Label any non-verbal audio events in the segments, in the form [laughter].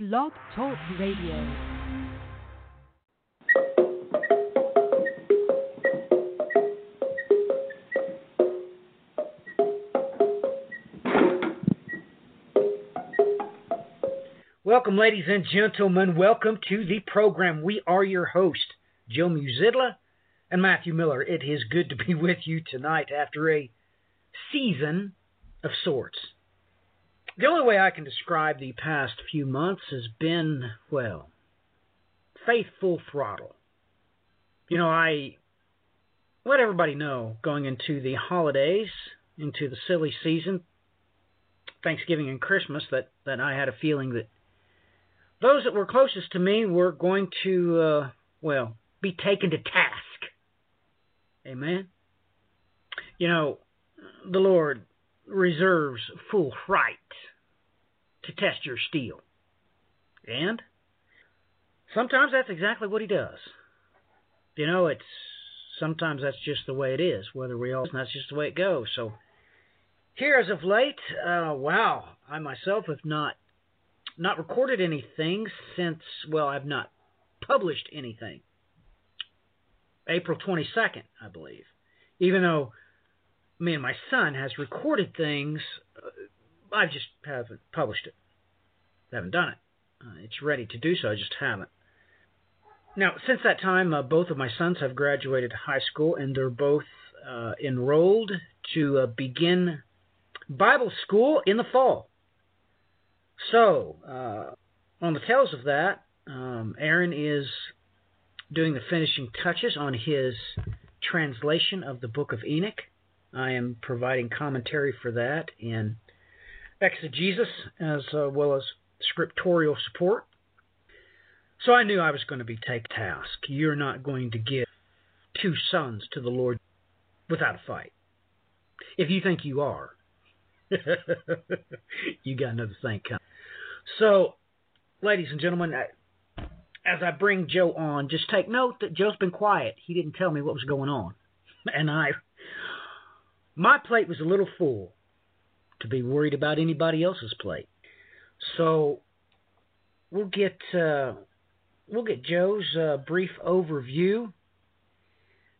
Blog Talk Radio. Welcome, ladies and gentlemen. Welcome to the program. We are your host, Joe Muzidla and Matthew Miller. It is good to be with you tonight after a season of sorts. The only way I can describe the past few months has been, well, faithful throttle. You know, I let everybody know going into the holidays, into the silly season, Thanksgiving and Christmas, that, that I had a feeling that those that were closest to me were going to, uh, well, be taken to task. Amen. You know, the Lord reserves full right to test your steel. And sometimes that's exactly what he does. You know, it's sometimes that's just the way it is. Whether we all, that's just the way it goes. So here, as of late, uh, wow, I myself have not not recorded anything since. Well, I've not published anything. April 22nd, I believe. Even though me and my son has recorded things, I just haven't published it. I haven't done it. Uh, it's ready to do so, I just haven't. Now, since that time, uh, both of my sons have graduated high school and they're both uh, enrolled to uh, begin Bible school in the fall. So, uh, on the tails of that, um, Aaron is doing the finishing touches on his translation of the Book of Enoch. I am providing commentary for that in exegesis as uh, well as scriptorial support. So I knew I was going to be take task. You're not going to give two sons to the Lord without a fight. If you think you are, [laughs] you got another thing coming. So, ladies and gentlemen, as I bring Joe on, just take note that Joe's been quiet. He didn't tell me what was going on, [laughs] and I, my plate was a little full to be worried about anybody else's plate. So, we'll get uh, we'll get Joe's uh, brief overview.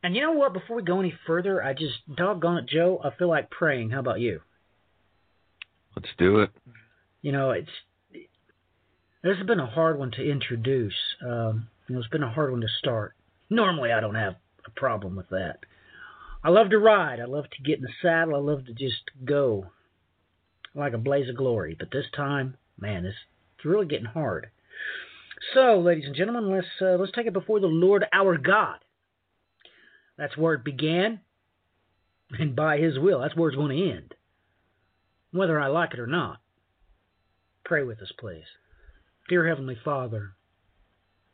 And you know what? Before we go any further, I just doggone it, Joe. I feel like praying. How about you? Let's do it. You know, it's this has been a hard one to introduce. Um, you know, it's been a hard one to start. Normally, I don't have a problem with that. I love to ride. I love to get in the saddle. I love to just go like a blaze of glory. But this time, man, it's, it's really getting hard. So, ladies and gentlemen, let's uh, let's take it before the Lord our God. That's where it began, and by His will, that's where it's going to end, whether I like it or not. Pray with us, please. Dear Heavenly Father,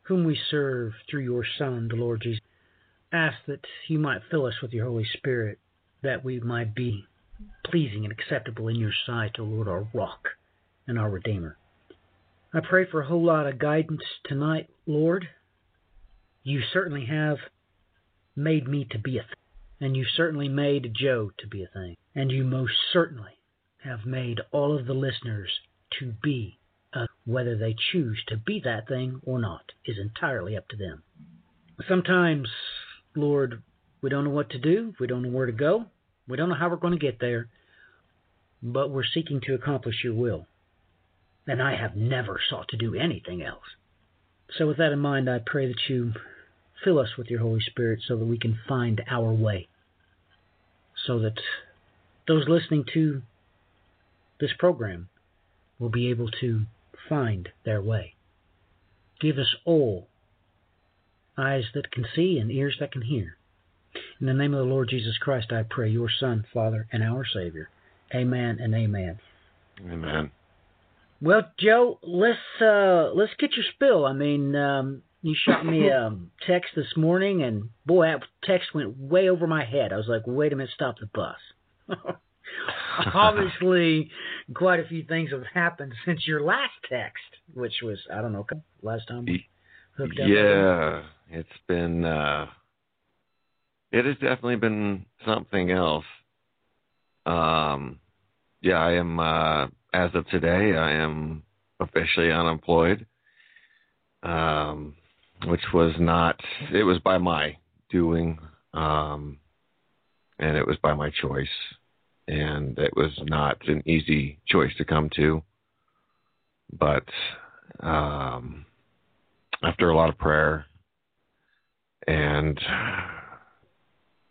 whom we serve through your Son, the Lord Jesus, ask that you might fill us with your Holy Spirit, that we might be pleasing and acceptable in your sight, O Lord, our rock and our Redeemer. I pray for a whole lot of guidance tonight, Lord. You certainly have made me to be a thing, and you certainly made Joe to be a thing, and you most certainly have made all of the listeners to be uh, whether they choose to be that thing or not is entirely up to them. Sometimes, Lord, we don't know what to do, we don't know where to go, we don't know how we're going to get there, but we're seeking to accomplish your will. And I have never sought to do anything else. So, with that in mind, I pray that you fill us with your Holy Spirit so that we can find our way. So that those listening to this program will be able to find their way. Give us all eyes that can see and ears that can hear. In the name of the Lord Jesus Christ, I pray, your Son, Father, and our Savior. Amen and amen. Amen. Well, Joe, let's uh, let's get your spill. I mean, um, you shot me a [laughs] text this morning, and boy, that text went way over my head. I was like, wait a minute, stop the bus. [laughs] obviously quite a few things have happened since your last text, which was I don't know last time we hooked up. Yeah, it's been uh it has definitely been something else. Um yeah, I am uh as of today I am officially unemployed, um, which was not. It was by my doing, um, and it was by my choice, and it was not an easy choice to come to. But um, after a lot of prayer and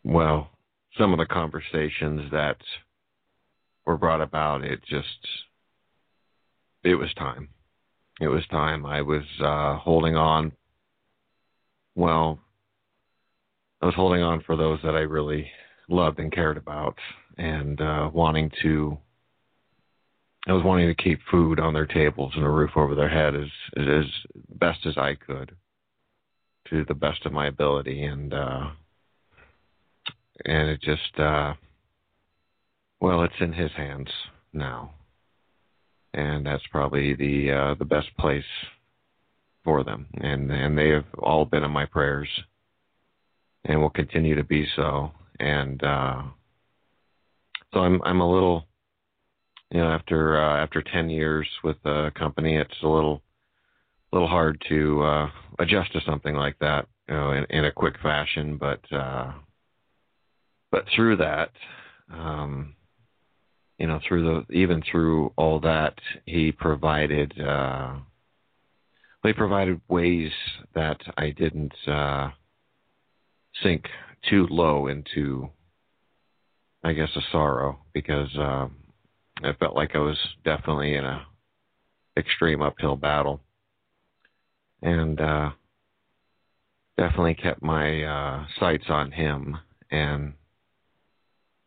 well, some of the conversations that were brought about, it just it was time. It was time. I was uh, holding on. Well, I was holding on for those that I really loved and cared about, and uh, wanting to. I was wanting to keep food on their tables and a roof over their head as as best as I could, to the best of my ability, and uh, and it just uh, well, it's in his hands now, and that's probably the uh, the best place for them, and and they have all been in my prayers, and will continue to be so, and uh, so I'm I'm a little, you know, after uh, after ten years with the company, it's a little little hard to uh, adjust to something like that, you know, in, in a quick fashion, but uh, but through that. Um, you know, through the even through all that, he provided uh, he provided ways that I didn't uh, sink too low into, I guess, a sorrow because um, I felt like I was definitely in a extreme uphill battle, and uh, definitely kept my uh, sights on him and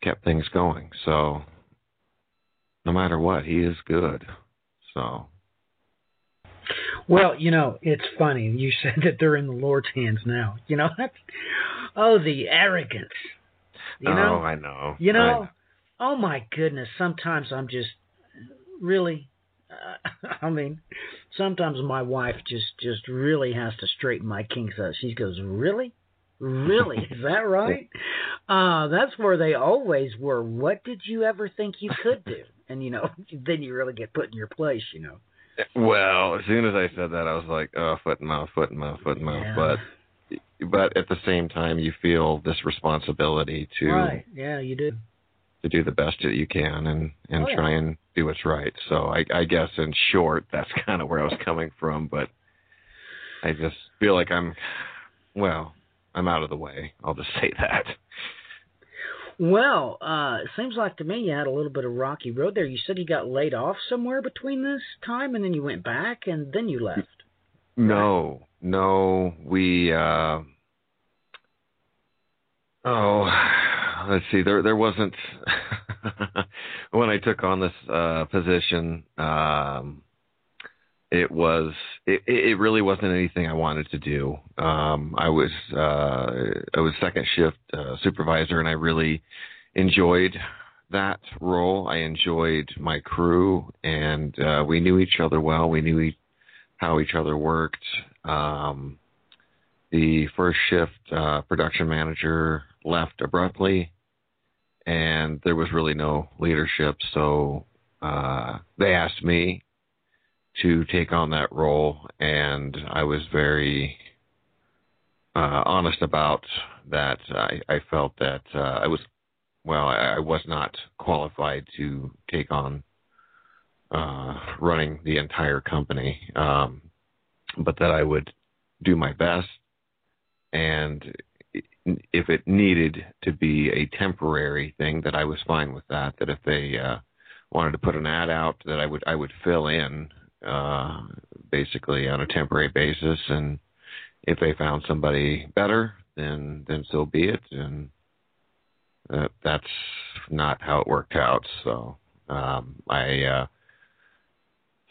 kept things going. So no matter what, he is good. So. Well, you know, it's funny. You [laughs] said that they're in the Lord's hands now. You know, [laughs] oh, the arrogance. You know, oh, I know. You know, know. oh my goodness. Sometimes I'm just really. Uh, [laughs] I mean, sometimes my wife just just really has to straighten my kinks out. She goes, "Really, really, is [laughs] that right?" Uh, that's where they always were. What did you ever think you could do? And you know, [laughs] then you really get put in your place. You know. Well, as soon as I said that, I was like, "Oh, foot and mouth, foot and mouth, foot and mouth." Yeah. But but at the same time, you feel this responsibility to Right. Yeah, you do. to do the best that you can and and Oh, yeah. try and do what's right. So I I guess in short, that's [laughs] kind of where I was coming from. But I just feel like I'm well, I'm out of the way. I'll just say that. Well, uh, it seems like to me you had a little bit of rocky road there. You said you got laid off somewhere between this time, and then you went back, and then you left. No, no, we. Uh, oh, let's see. There, there wasn't [laughs] when I took on this uh, position. Um, it was. It, it really wasn't anything I wanted to do. Um, I was. Uh, I was second shift uh, supervisor, and I really enjoyed that role. I enjoyed my crew, and uh, we knew each other well. We knew each how each other worked. Um, the first shift uh, production manager left abruptly, and there was really no leadership. So uh, they asked me to take on that role, and I was very uh, honest about that. I, I felt that uh, I was, well, I, I was not qualified to take on uh, running the entire company, um, but that I would do my best, and if it needed to be a temporary thing, that I was fine with that. That if they uh, wanted to put an ad out, that I would I would fill in uh, basically on a temporary basis, and if they found somebody better, then then so be it. And uh, that's not how it worked out. So um, I. Uh,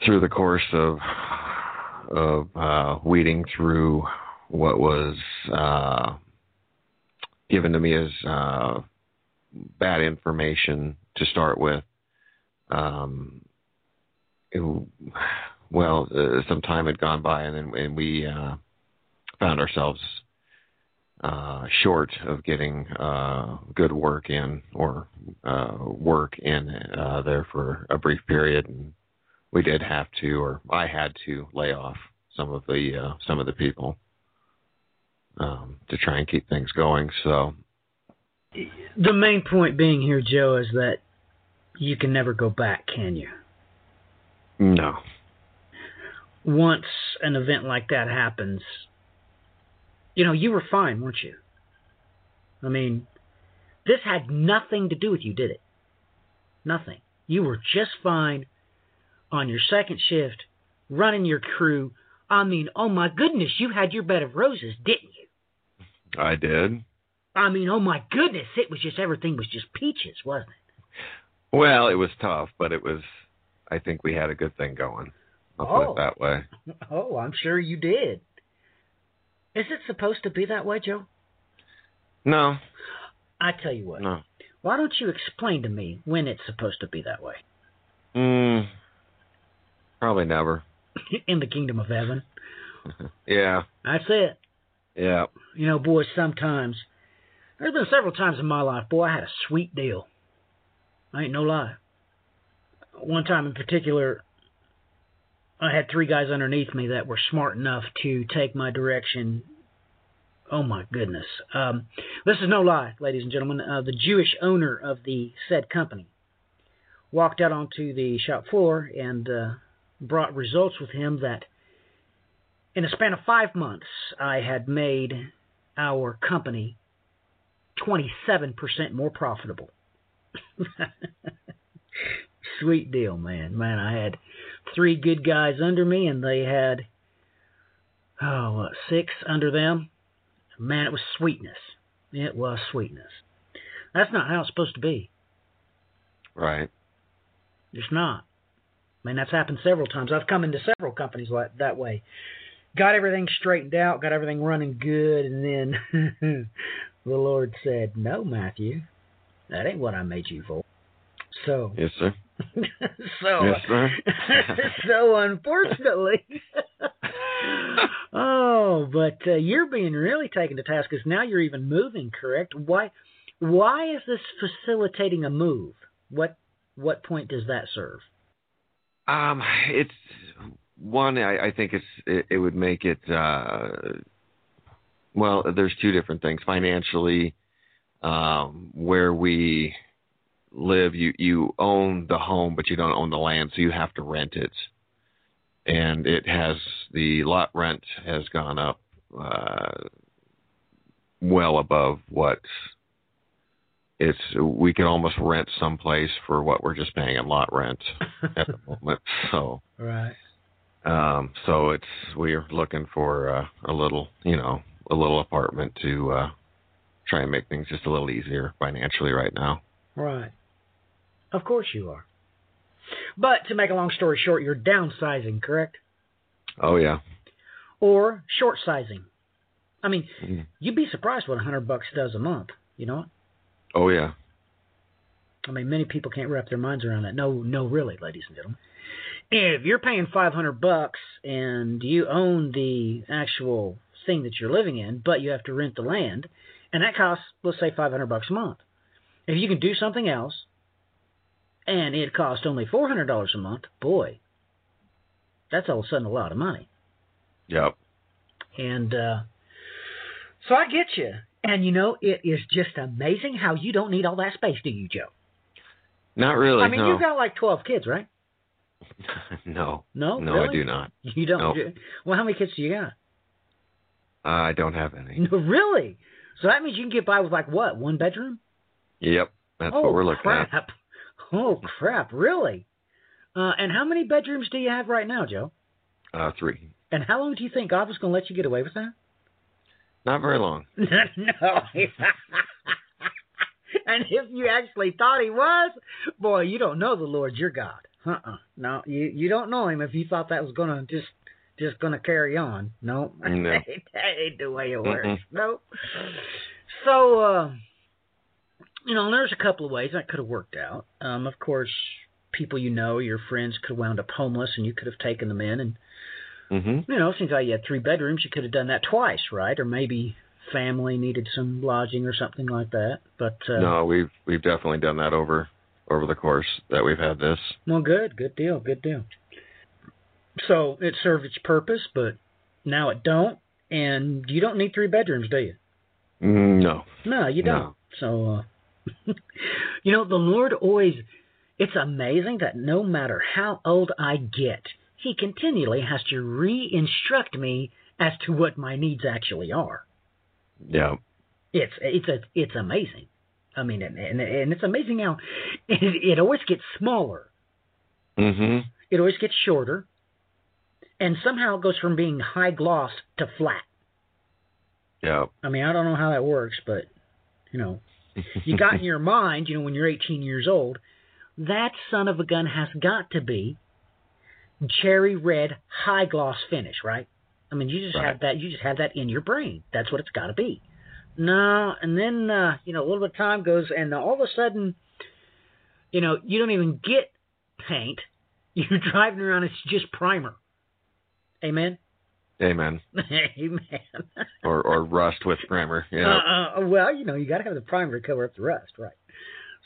through the course of of uh, weeding through what was uh, given to me as uh, bad information to start with. Um, well, uh, some time had gone by, and then and we uh, found ourselves uh, short of getting uh, good work in or uh, work in uh, there for a brief period, and we did have to, or I had to lay off some of the uh, some of the people um, to try and keep things going. So the main point being here, Joe, is that you can never go back, can you? No. Once an event like that happens, you know, you were fine, weren't you? I mean, this had nothing to do with you, did it? Nothing. You were just fine on your second shift, running your crew. I mean, oh my goodness, you had your bed of roses, didn't you? I did. I mean, oh my goodness, it was just everything was just peaches, wasn't it? Well, it was tough, but it was. I think we had a good thing going. I'll oh. put it that way. [laughs] Oh, I'm sure you did. Is it supposed to be that way, Joe? No. I tell you what. No. Why don't you explain to me when it's supposed to be that way? Mm, probably never. [laughs] In the kingdom of heaven. [laughs] yeah. That's it. Yeah. You know, boy, sometimes there's been several times in my life, boy, I had a sweet deal. I ain't no lie. One time in particular, I had three guys underneath me that were smart enough to take my direction. Oh my goodness. Um, this is no lie, ladies and gentlemen. Uh, the Jewish owner of the said company walked out onto the shop floor and uh, brought results with him that in a span of five months, I had made our company 27% more profitable. [laughs] Sweet deal, man. Man, I had three good guys under me, and they had, oh, what, six under them. Man, it was sweetness. It was sweetness. That's not how it's supposed to be. Right. It's not. I mean, that's happened several times. I've come into several companies like that way. Got everything straightened out, got everything running good, and then [laughs] the Lord said, No, Matthew, that ain't what I made you for. So, Yes, sir. [laughs] so, Yes, [laughs] so unfortunately, [laughs] oh, but uh, you're being really taken to task because now you're even moving. Correct? Why? Why is this facilitating a move? What what point does that serve? Um, it's one. I, I think it's it, it would make it. Uh, well, there's two different things financially. Um, where we live, you you own the home, but you don't own the land, so you have to rent it. And it has the lot rent has gone up uh, well above what it's. We can almost rent someplace for what we're just paying in lot rent [laughs] at the moment. So Right. um, so it's we're looking for uh, a little, you know, a little apartment to uh, try and make things just a little easier financially right now. Right. Of course you are. But to make a long story short, you're downsizing, correct? Oh yeah. Or short sizing. I mean, Mhm. you'd be surprised what a hundred bucks does a month. You know? Oh yeah. I mean, many people can't wrap their minds around that. No, no, really, ladies and gentlemen. If you're paying 500 bucks and you own the actual thing that you're living in, but you have to rent the land, and that costs, let's say, 500 bucks a month. If you can do something else, and it costs only $400 a month, boy, that's all of a sudden a lot of money. Yep. And uh, so I get you. And you know, it is just amazing how you don't need all that space, do you, Joe? Not really. I mean, no. you've got like 12 kids, right? [laughs] no. No, No, really? I do not. You don't. Nope. do- Well, how many kids do you got? I don't have any. [laughs] No, really? So that means you can get by with like what? One bedroom? Yep. That's oh, what we're looking crap. at. Oh crap! Really? Uh, and how many bedrooms do you have right now, Joe? Uh, three. And how long do you think God was going to let you get away with that? Not very long. [laughs] no. [laughs] and if you actually thought he was, boy, you don't know the Lord your God. Uh-uh. No, you you don't know him if you thought that was gonna just just gonna carry on. No, No. [laughs] that ain't the way it works. Mm-mm. No. So, uh, you know, there's a couple of ways that could have worked out. Um, of course, people you know, your friends could have wound up homeless, and you could have taken them in, and Mhm. you know, since you had three bedrooms, you could have done that twice, right? Or maybe family needed some lodging or something like that. But uh, No, we've we've definitely done that over over the course that we've had this. well, good, good deal, good deal. So it served its purpose, but now it don't. And you don't need three bedrooms, do you? Mm, No. No, you don't. No. So, uh, you know, the Lord always, it's amazing that no matter how old I get, He continually has to re instruct me as to what my needs actually are. Yeah. It's, it's, a, it's amazing. I mean, and, and, and it's amazing how it, it always gets smaller, Mm-hmm. it always gets shorter, and somehow it goes from being high gloss to flat. Yeah. I mean, I don't know how that works, but, you know, you got in your mind, you know, when you're 18 years old, that son of a gun has got to be cherry red high gloss finish, right? I mean, you just Right. have that. You just have that in your brain. That's what it's got to be. No, and then uh, you know, a little bit of time goes, and all of a sudden, you know, you don't even get paint. [laughs] You're driving around. It's just primer. Amen. Amen. [laughs] Amen. Or or rust with primer. Yeah. Uh, uh, well, you know, you got to have the primer to cover up the rust, right?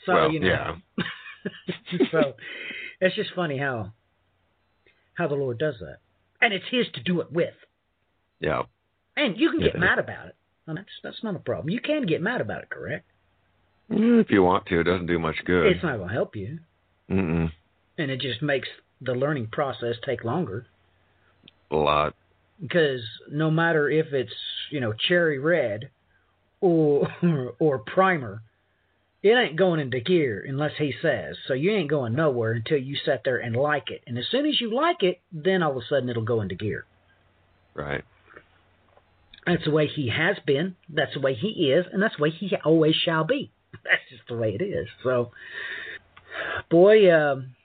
So Well, you know, yeah. [laughs] so it's just funny how how the Lord does that, and it's His to do it with, yeah. and you can get Yeah. mad about it. And that's that's not a problem. You can get mad about it, correct? Mm, If you want to, it doesn't do much good. It's not going to help you, Mm-mm. and it just makes the learning process take longer. A lot. Because no matter if it's you know cherry red or [laughs] or primer, it ain't going into gear unless he says. So you ain't going nowhere until you sit there and like it. And as soon as you like it, then all of a sudden it'll go into gear. Right. That's the way he has been. That's the way he is, and that's the way he always shall be. [laughs] That's just the way it is. So, boy, um,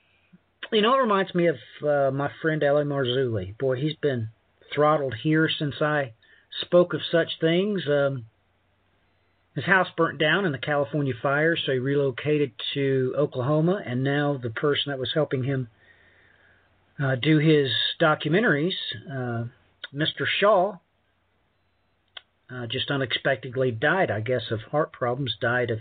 you know, it reminds me of uh, my friend L.A. Marzulli. Boy, he's been throttled here since I spoke of such things. Um, his house burnt down in the California fire, so he relocated to Oklahoma, and now the person that was helping him uh, do his documentaries, uh, Mr. Shaw, uh, just unexpectedly died, I guess, of heart problems. Died of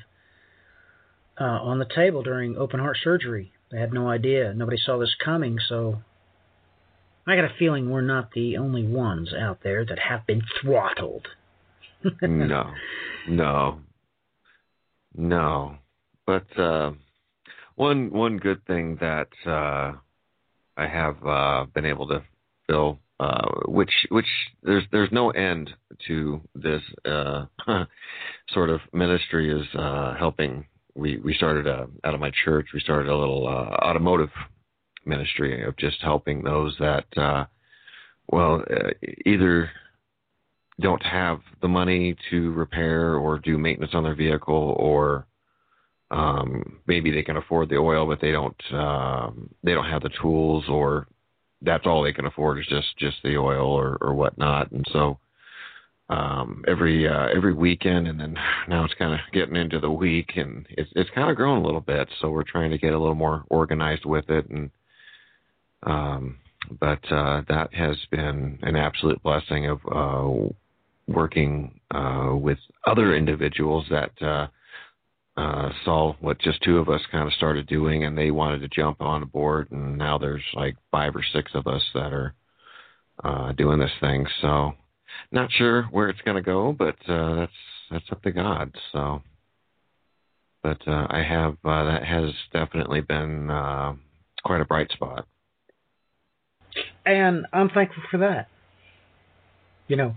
uh, on the table during open heart surgery. They had no idea. Nobody saw this coming. So I got a feeling we're not the only ones out there that have been throttled. [laughs] no. No. No. But uh one one good thing that uh I have uh been able to fill uh which which there's there's no end to this uh [laughs] sort of ministry is uh helping we we started uh, out of my church we started a little automotive ministry of just helping those that uh well uh, either don't have the money to repair or do maintenance on their vehicle or um maybe they can afford the oil but they don't um they don't have the tools or that's all they can afford is just just the oil or or whatnot. And so um every uh every weekend and then now it's kind of getting into the week and it's it's kind of grown a little bit. So we're trying to get a little more organized with it and um but uh that has been an absolute blessing of uh working uh with other individuals that uh uh saw what just two of us kind of started doing and they wanted to jump on board and now there's like five or six of us that are uh doing this thing. So not sure where it's going to go but that's that's up to god. So but i have that has definitely been quite a bright spot And I'm thankful for that. You know,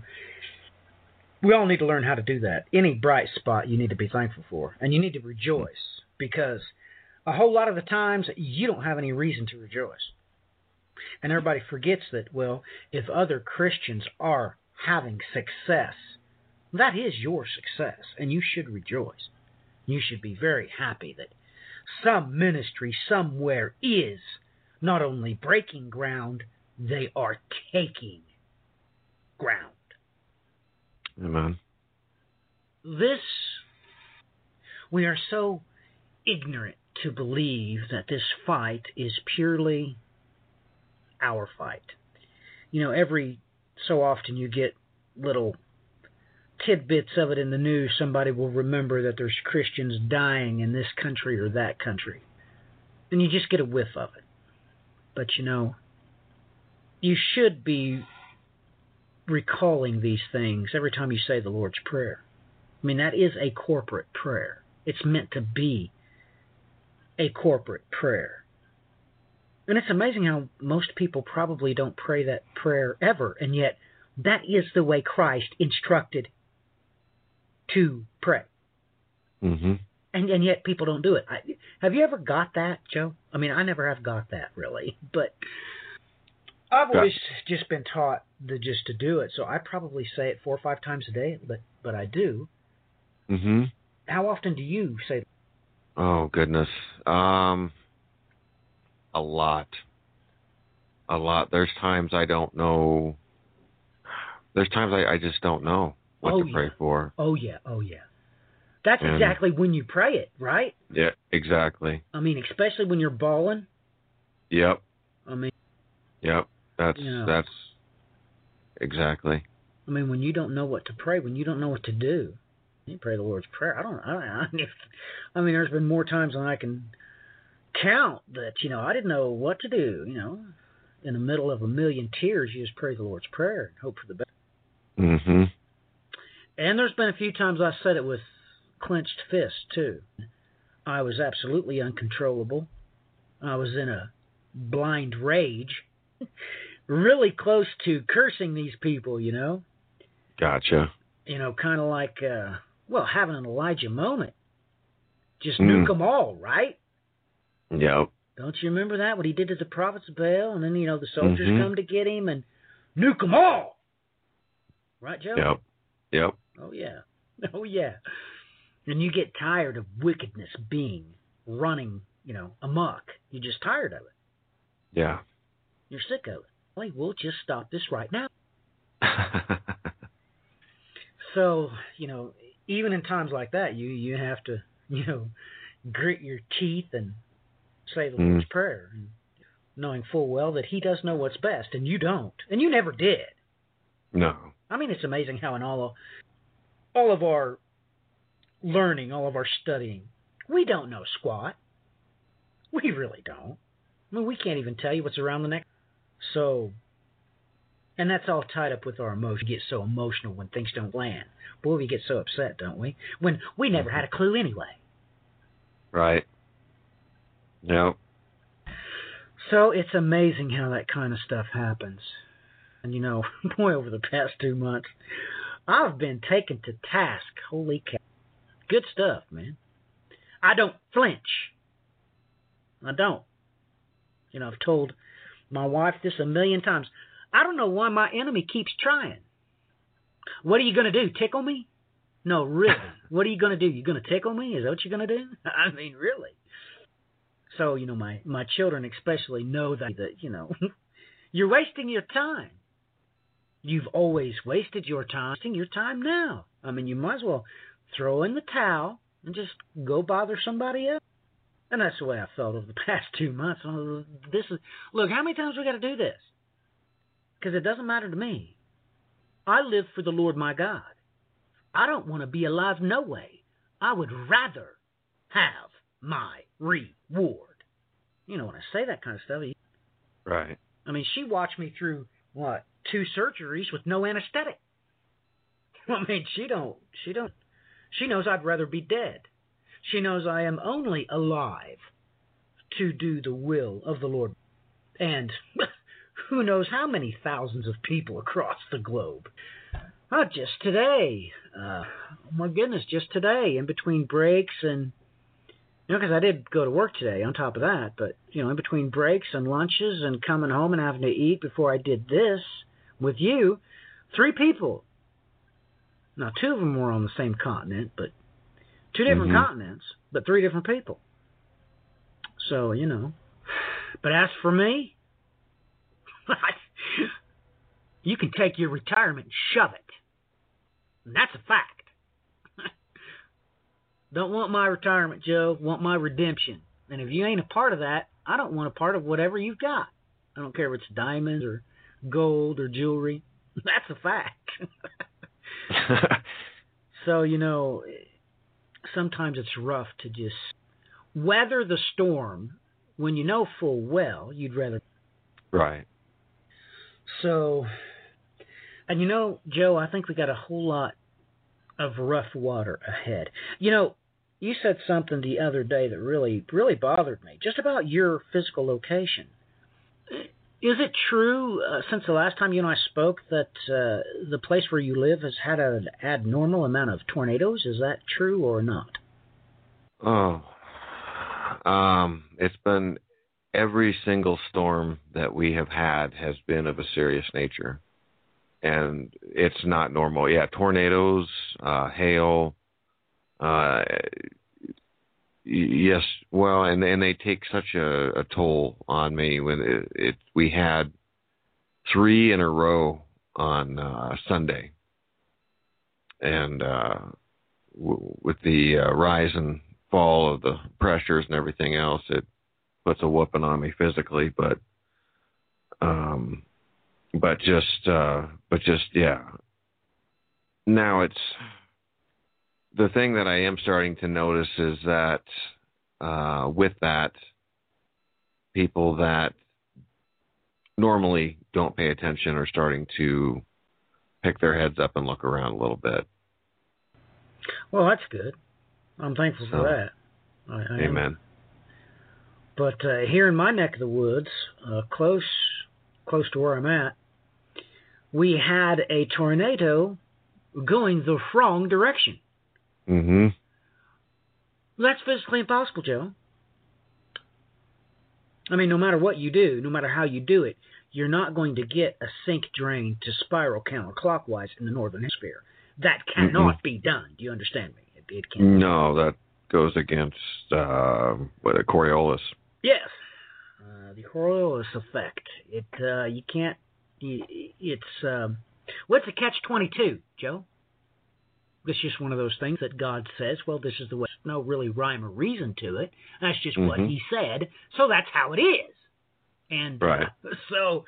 we all need to learn how to do that. Any bright spot you need to be thankful for, and you need to rejoice because a whole lot of the times you don't have any reason to rejoice. And everybody forgets that, well, if other Christians are having success, that is your success, and you should rejoice. You should be very happy that some ministry somewhere is not only breaking ground, they are taking ground. amen This, we are so ignorant to believe that this fight is purely our fight. You know, every so often you get little tidbits of it in the news. Somebody will remember that there's Christians dying in this country or that country. And you just get a whiff of it. But you know, you should be recalling these things every time you say the Lord's Prayer. I mean, that is a corporate prayer. It's meant to be a corporate prayer. And it's amazing how most people probably don't pray that prayer ever, and yet that is the way Christ instructed to pray. Mm-hmm. And and yet people don't do it. I, have you ever got that, Joe? I mean, I never have got that really, [laughs] but I've Yeah. always just been taught to just to do it. So I probably say it four or five times a day, but but I do. Mm-hmm. How often do you say? Oh goodness. Um a lot. A lot. There's times I don't know there's times I, I just don't know what Oh, to pray yeah. for. Oh yeah, oh yeah. That's And- exactly when you pray it, right? Yeah, exactly. I mean, especially when you're bawling. Yep. I mean, Yep. That's Yeah. that's exactly. I mean, when you don't know what to pray, when you don't know what to do, you pray the Lord's prayer. I don't. I, don't, I, [laughs] mean, I mean, there's been more times than I can count that you know I didn't know what to do. You know, in the middle of a million tears, you just pray the Lord's prayer and hope for the best. Mm Mhm. And there's been a few times I said it with clenched fist, too. I was absolutely uncontrollable. I was in a blind rage, [laughs] really close to cursing these people. You know. Gotcha. you know, kind of like, uh, well, having an Elijah moment. Just Mm. nuke them all, right? Yep. Don't you remember that? What he did to the prophets of Baal? And then, you know, the soldiers Mhm. come to get him and nuke them all. Right, Joe? Yep. Yep. Oh, yeah. [laughs] Oh, yeah. And you get tired of wickedness being running, you know, amok. You're just tired of it. Yeah. You're sick of it. Well, we'll just stop this right now. [laughs] So, you know, even in times like that, you you have to, [laughs] you know, grit your teeth and say the Mm. Lord's Prayer, and knowing full well that He does know what's best, and you don't, and you never did. no. I mean, it's amazing how in all of all of our learning, all of our studying, we don't know squat. We really don't. I mean, we can't even tell you what's around the next. So, and that's all tied up with our emotion. We get so emotional when things don't land. Boy, we get so upset, don't we? When we never had a clue anyway. Right. Yep. So it's amazing how that kind of stuff happens. And you know, [laughs] boy, over the past two months, I've been taken to task. Holy cow. Good stuff, man. I don't flinch. I don't. You know, I've told my wife this a million times. I don't know why my enemy keeps trying. What are you going to do? Tickle me? No, really. [laughs] what are you going to do? You going to tickle me? Is that what you're going to do? [laughs] I mean, really. So, you know, my my children especially know that that, you know, [laughs] you're wasting your time. You've always wasted your time. Wasting your time now. I mean, you might as well throw in the towel and just go bother somebody else. And that's the way I felt over the [laughs] past two months. This is look. How many times we got to do this? Because it doesn't matter to me. I live for the Lord my God. I don't want to be alive no way. I would rather have my reward. You know, when I say that kind of stuff, Right. I mean, she watched me through what two surgeries with no anesthetic. [laughs] I mean, she don't, she don't, she knows I'd rather be dead. She knows I am only alive to do the will of the Lord, and [laughs] who knows how many thousands of people across the globe. Oh, just today, uh, oh my goodness, just today, in between breaks and you know, because I did go to work today on top of that, but, you know, in between breaks and lunches and coming home and having to eat before I did this with you, three people. Now, two of them were on the same continent, but two different Mhm. continents, but three different people. So, you know. But as for me, [laughs] you can take your retirement and shove it. And that's a fact. [laughs] Don't want my retirement, Joe. Want my redemption. And if you ain't a part of that, I don't want a part of whatever you've got. I don't care if it's diamonds or gold or jewelry. [laughs] That's a fact. [laughs] so, you know, sometimes it's rough to just weather the storm when you know full well you'd rather. right. So, and you know, Joe, I think we got a whole lot of rough water ahead. You know, you said something the other day that really, really bothered me, just about your physical location. Is it true, uh, since the last time you and I spoke, that uh, the place where you live has had an abnormal amount of tornadoes? Is that true or not? Oh, um, it's been every single storm that we have had has been of a serious nature, and it's not normal. Yeah, tornadoes, uh, hail, uh, yes, well, and and they take such a, a toll on me when it, it we had three in a row on uh, Sunday, and uh, w- with the uh, rise and fall of the pressures and everything else, it puts a whooping on me physically, but um, but just uh, but just yeah. Now it's the thing that I am starting to notice is that uh, with that, people that normally don't pay attention are starting to pick their heads up and look around a little bit. Well, that's good. I'm thankful So, for that. I, I am. Amen. But uh, here in my neck of the woods, uh, close close to where I'm at, we had a tornado going the wrong direction. Hmm That's physically impossible, Joe. I mean, no matter what you do, no matter how you do it, you're not going to get a sink drain to spiral counterclockwise in the northern hemisphere. That cannot be done. Do you understand me? It, it can't. No, that goes against uh, what a Coriolis. Yes, uh, the Coriolis effect. It uh, you can't. It's um, what's a catch twenty two, Joe? It's just one of those things that God says. Well, this is the way. There's No really rhyme or reason to it. That's just what Mhm. He said. So that's how it is. And uh, [laughs] so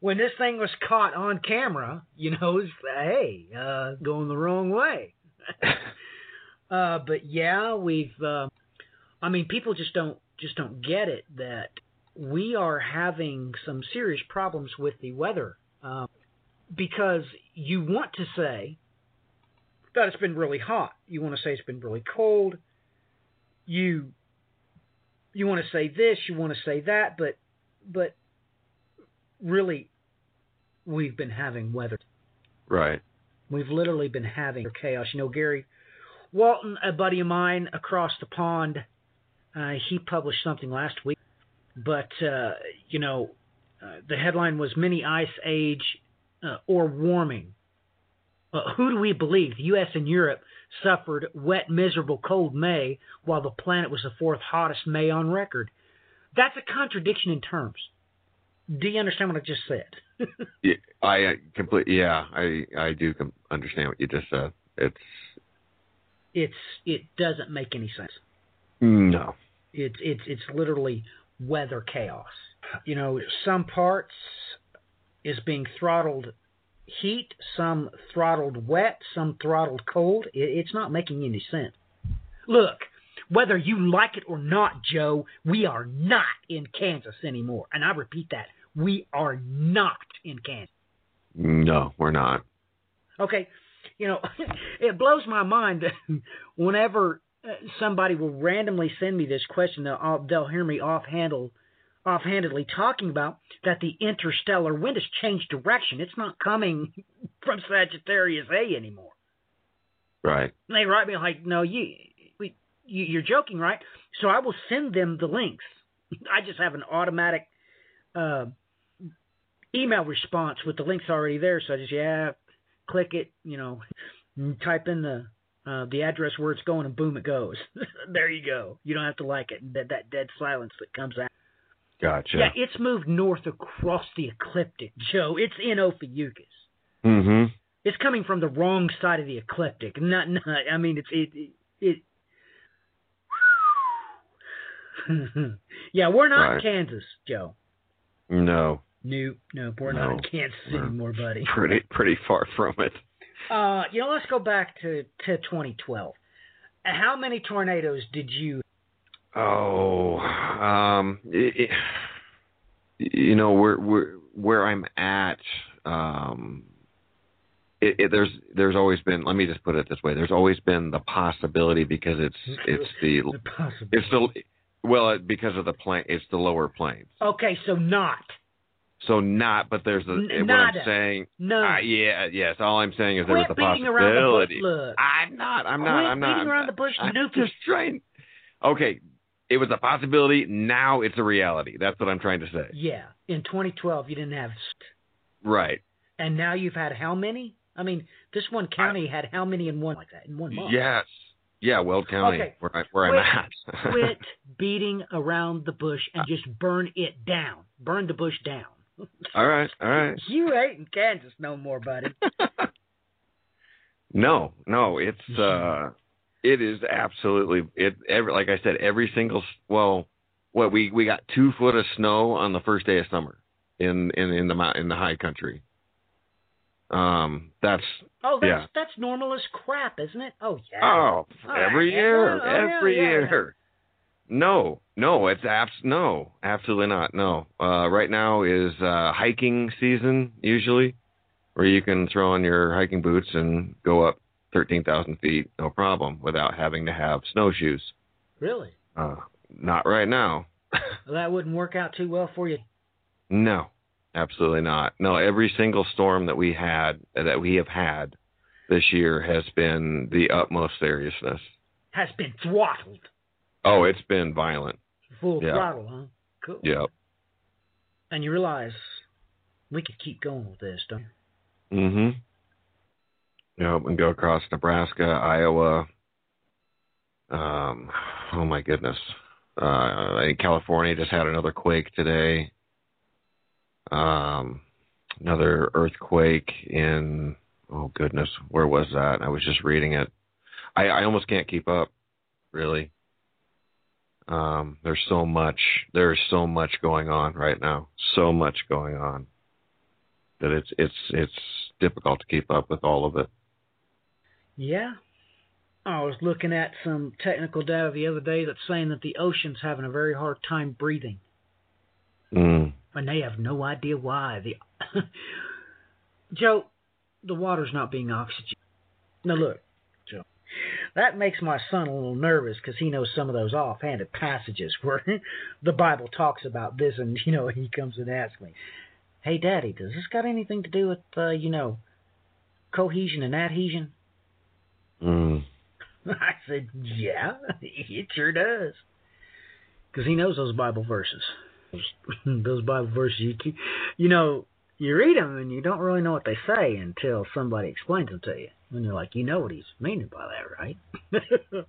when this thing was caught on camera, you know, it's, hey, uh, going the wrong way. [laughs] uh, but yeah, we've. Uh, I mean, people just don't just don't get it that we are having some serious problems with the weather uh, because you want to say that it's been really hot. You want to say it's been really cold. You you want to say this, you want to say that, but but really we've been having weather. Right. We've literally been having chaos. You know, Gary Walton, a buddy of mine across the pond, uh, he published something last week, but uh, you know, uh, the headline was "Mini Ice Age uh, or Warming." Uh, who do we believe? The U.S. and Europe suffered wet, miserable, cold May, while the planet was the fourth hottest May on record. That's a contradiction in terms. Do you understand what I just said? [laughs] Yeah, I uh, completely. Yeah, I I do com- understand what you just said. It's it's it doesn't make any sense. no. It's it's it's literally weather chaos. You know, some parts is being throttled heat, some throttled wet, some throttled cold. It's not making any sense. Look, whether you like it or not, Joe, we are not in Kansas anymore. And I repeat that. We are not in Kansas. No, we're not. Okay, you know, [laughs] it blows my mind [laughs] whenever uh, somebody will randomly send me this question, they'll, they'll hear me offhandle, offhandedly talking about that the interstellar wind has changed direction. It's not coming [laughs] from Sagittarius A anymore. Right. And they write me like, "No, you, we, you, you're joking, right?" So I will send them the links. [laughs] I just have an automatic uh, email response with the links already there. So I just yeah, click it, you know, [laughs] type in the uh, the address where it's going, and boom, it goes. there you go. You don't have to like it. That that dead silence that comes out. Gotcha. Yeah, it's moved north across the ecliptic, Joe. It's in Ophiuchus. Mm-hmm. It's coming from the wrong side of the ecliptic. Not, not I mean, it's it it. it [laughs] yeah, we're not Right. Kansas, Joe. No. Nope, nope, we're not in No. Kansas No. anymore, buddy. Pretty pretty far from it. Uh, you know, let's go back to to 2012. How many tornadoes did you? Oh, um, it, it, you know, we're we're where I'm at, um, it, it, there's there's always been. Let me just put it this way: there's always been the possibility because it's it's the The possibility. it's the well because of the plane. It's the lower plains. Okay, so not. So not, but there's a N- what I'm saying. No. Uh, yeah, yes. All I'm saying is there was Quit a the bush. possibility. Look. I'm not. I'm not. I'm not. beating I'm around the bush, I'm just trying. Okay, it was a possibility. Now it's a reality. That's what I'm trying to say. Yeah. In 2012, you didn't have. Right. And now you've had how many? I mean, this one county had how many in one like that in one month? Yes. Yeah, Weld County, Okay. where, I, where Quit- I'm at. [laughs] Quit beating around the bush and just burn it down. Burn the bush down. [laughs] all right, all right. You ain't in Kansas no more, buddy. [laughs] no, no, it's uh, it is absolutely it. Every like I said, every single well, what we we got two foot of snow on the first day of summer in in in the in the high country. Um, that's Oh, that's Yeah. that's normal as crap, isn't it? Oh yeah. oh every right. year, Oh, yeah, every yeah, year. No, no, it's abs no, absolutely not. No, uh, right now is uh, hiking season usually, where you can throw on your hiking boots and go up thirteen thousand feet, no problem, without having to have snowshoes. Really? Uh, not right now. Well, [laughs] that wouldn't work out too well for you. no, absolutely not. No, every single storm that we had that we have had this year has been the utmost seriousness. Has been throttled. Oh, it's been violent. Full Yeah. throttle, huh? Cool. Yep. And you realize we could keep going with this, don't you? Mm-hmm. Yep, and go across Nebraska, Iowa. Um, oh my goodness. Uh, I think California just had another quake today. Um, another earthquake in oh goodness, where was that? I was just reading it. I, I almost can't keep up, really. Um, there's so much. There's so much going on right now. So much going on that it's it's it's difficult to keep up with all of it. Yeah. I was looking at some technical data the other day that's saying that the ocean's having a very hard time breathing. Mm. And they have no idea why. The [laughs] Joe, the water's not being oxygenated. Now look, Joe, that makes my son a little nervous because he knows some of those offhanded passages where [laughs] the Bible talks about this, and you know [laughs] he comes and asks me, "Hey, Daddy, does this got anything to do with uh, you know cohesion and adhesion?" Mm. [laughs] I said, "Yeah, it sure does." Because he knows those Bible verses. [laughs] Those, Bible verses, you you know, you read them and you don't really know what they say until somebody explains them to you, and you're like, you know what he's meaning by that, right? [laughs]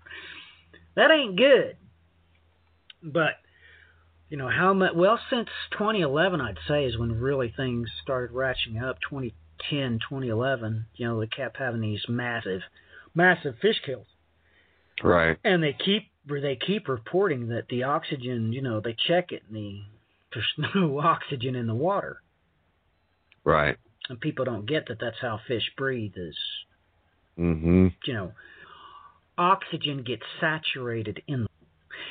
that ain't good. But you know how much? Well, since 2011, I'd say is when really things started ratcheting up. 2010, 2011, you know, they kept having these massive, massive fish kills. Right. And they keep they keep reporting that the oxygen, you know, they check it and the there's [laughs] no oxygen in the water. Right. And people don't get that that's how fish breathe is, Mhm. you know, oxygen gets saturated in the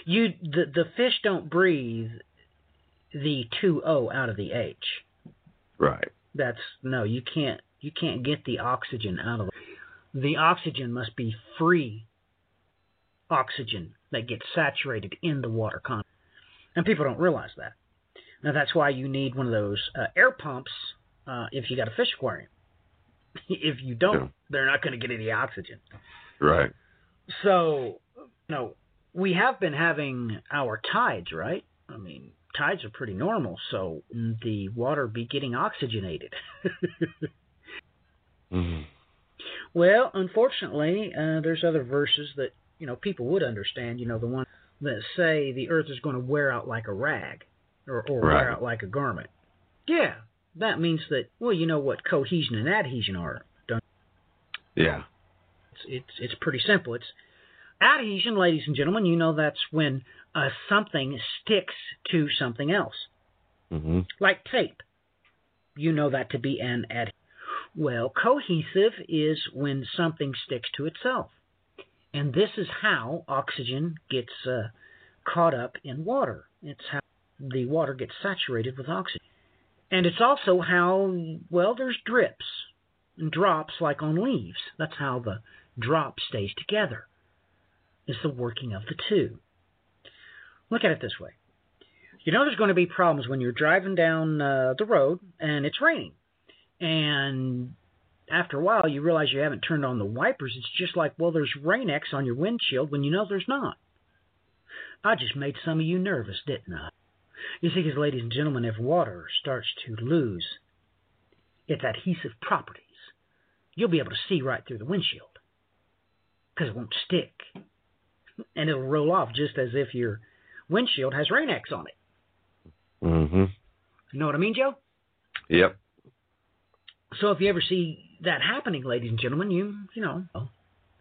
you the the fish don't breathe the 2O out of the H. Right. That's no, you can't you can't get the oxygen out of the the oxygen must be free oxygen that gets saturated in the water content. And people don't realize that. Now that's why you need one of those uh, air pumps uh, if you got a fish aquarium. [laughs] if you don't, Yeah. they're not going to get any oxygen. Right. So, you know, we have been having our tides, right? I mean, tides are pretty normal, so the water be getting oxygenated. [laughs] Mhm. Well, unfortunately, uh, there's other verses that you know people would understand. You know, the ones that say the earth is going to wear out like a rag, or, or Right. wear out like a garment. Yeah, that means that. Well, you know what cohesion and adhesion are. Don't Yeah. It's it's it's pretty simple. It's adhesion, ladies and gentlemen. You know that's when uh, something sticks to something else, Mhm. like tape. You know that to be an ad. Well, cohesive is when something sticks to itself, and this is how oxygen gets uh, caught up in water. It's how the water gets saturated with oxygen. And it's also how, well, there's drips and drops like on leaves. That's how the drop stays together. It's the working of the two. Look at it this way. You know there's going to be problems when you're driving down uh, the road and it's raining. And after a while you realize you haven't turned on the wipers. It's just like, well, there's Rain-X on your windshield when you know there's not. I just made some of you nervous, didn't I? You see, because, ladies and gentlemen, if water starts to lose its adhesive properties, you'll be able to see right through the windshield because it won't stick. And it'll roll off just as if your windshield has Rain-X on it. Mm-hmm. You know what I mean, Joe? Yep. So if you ever see that happening, ladies and gentlemen, you you know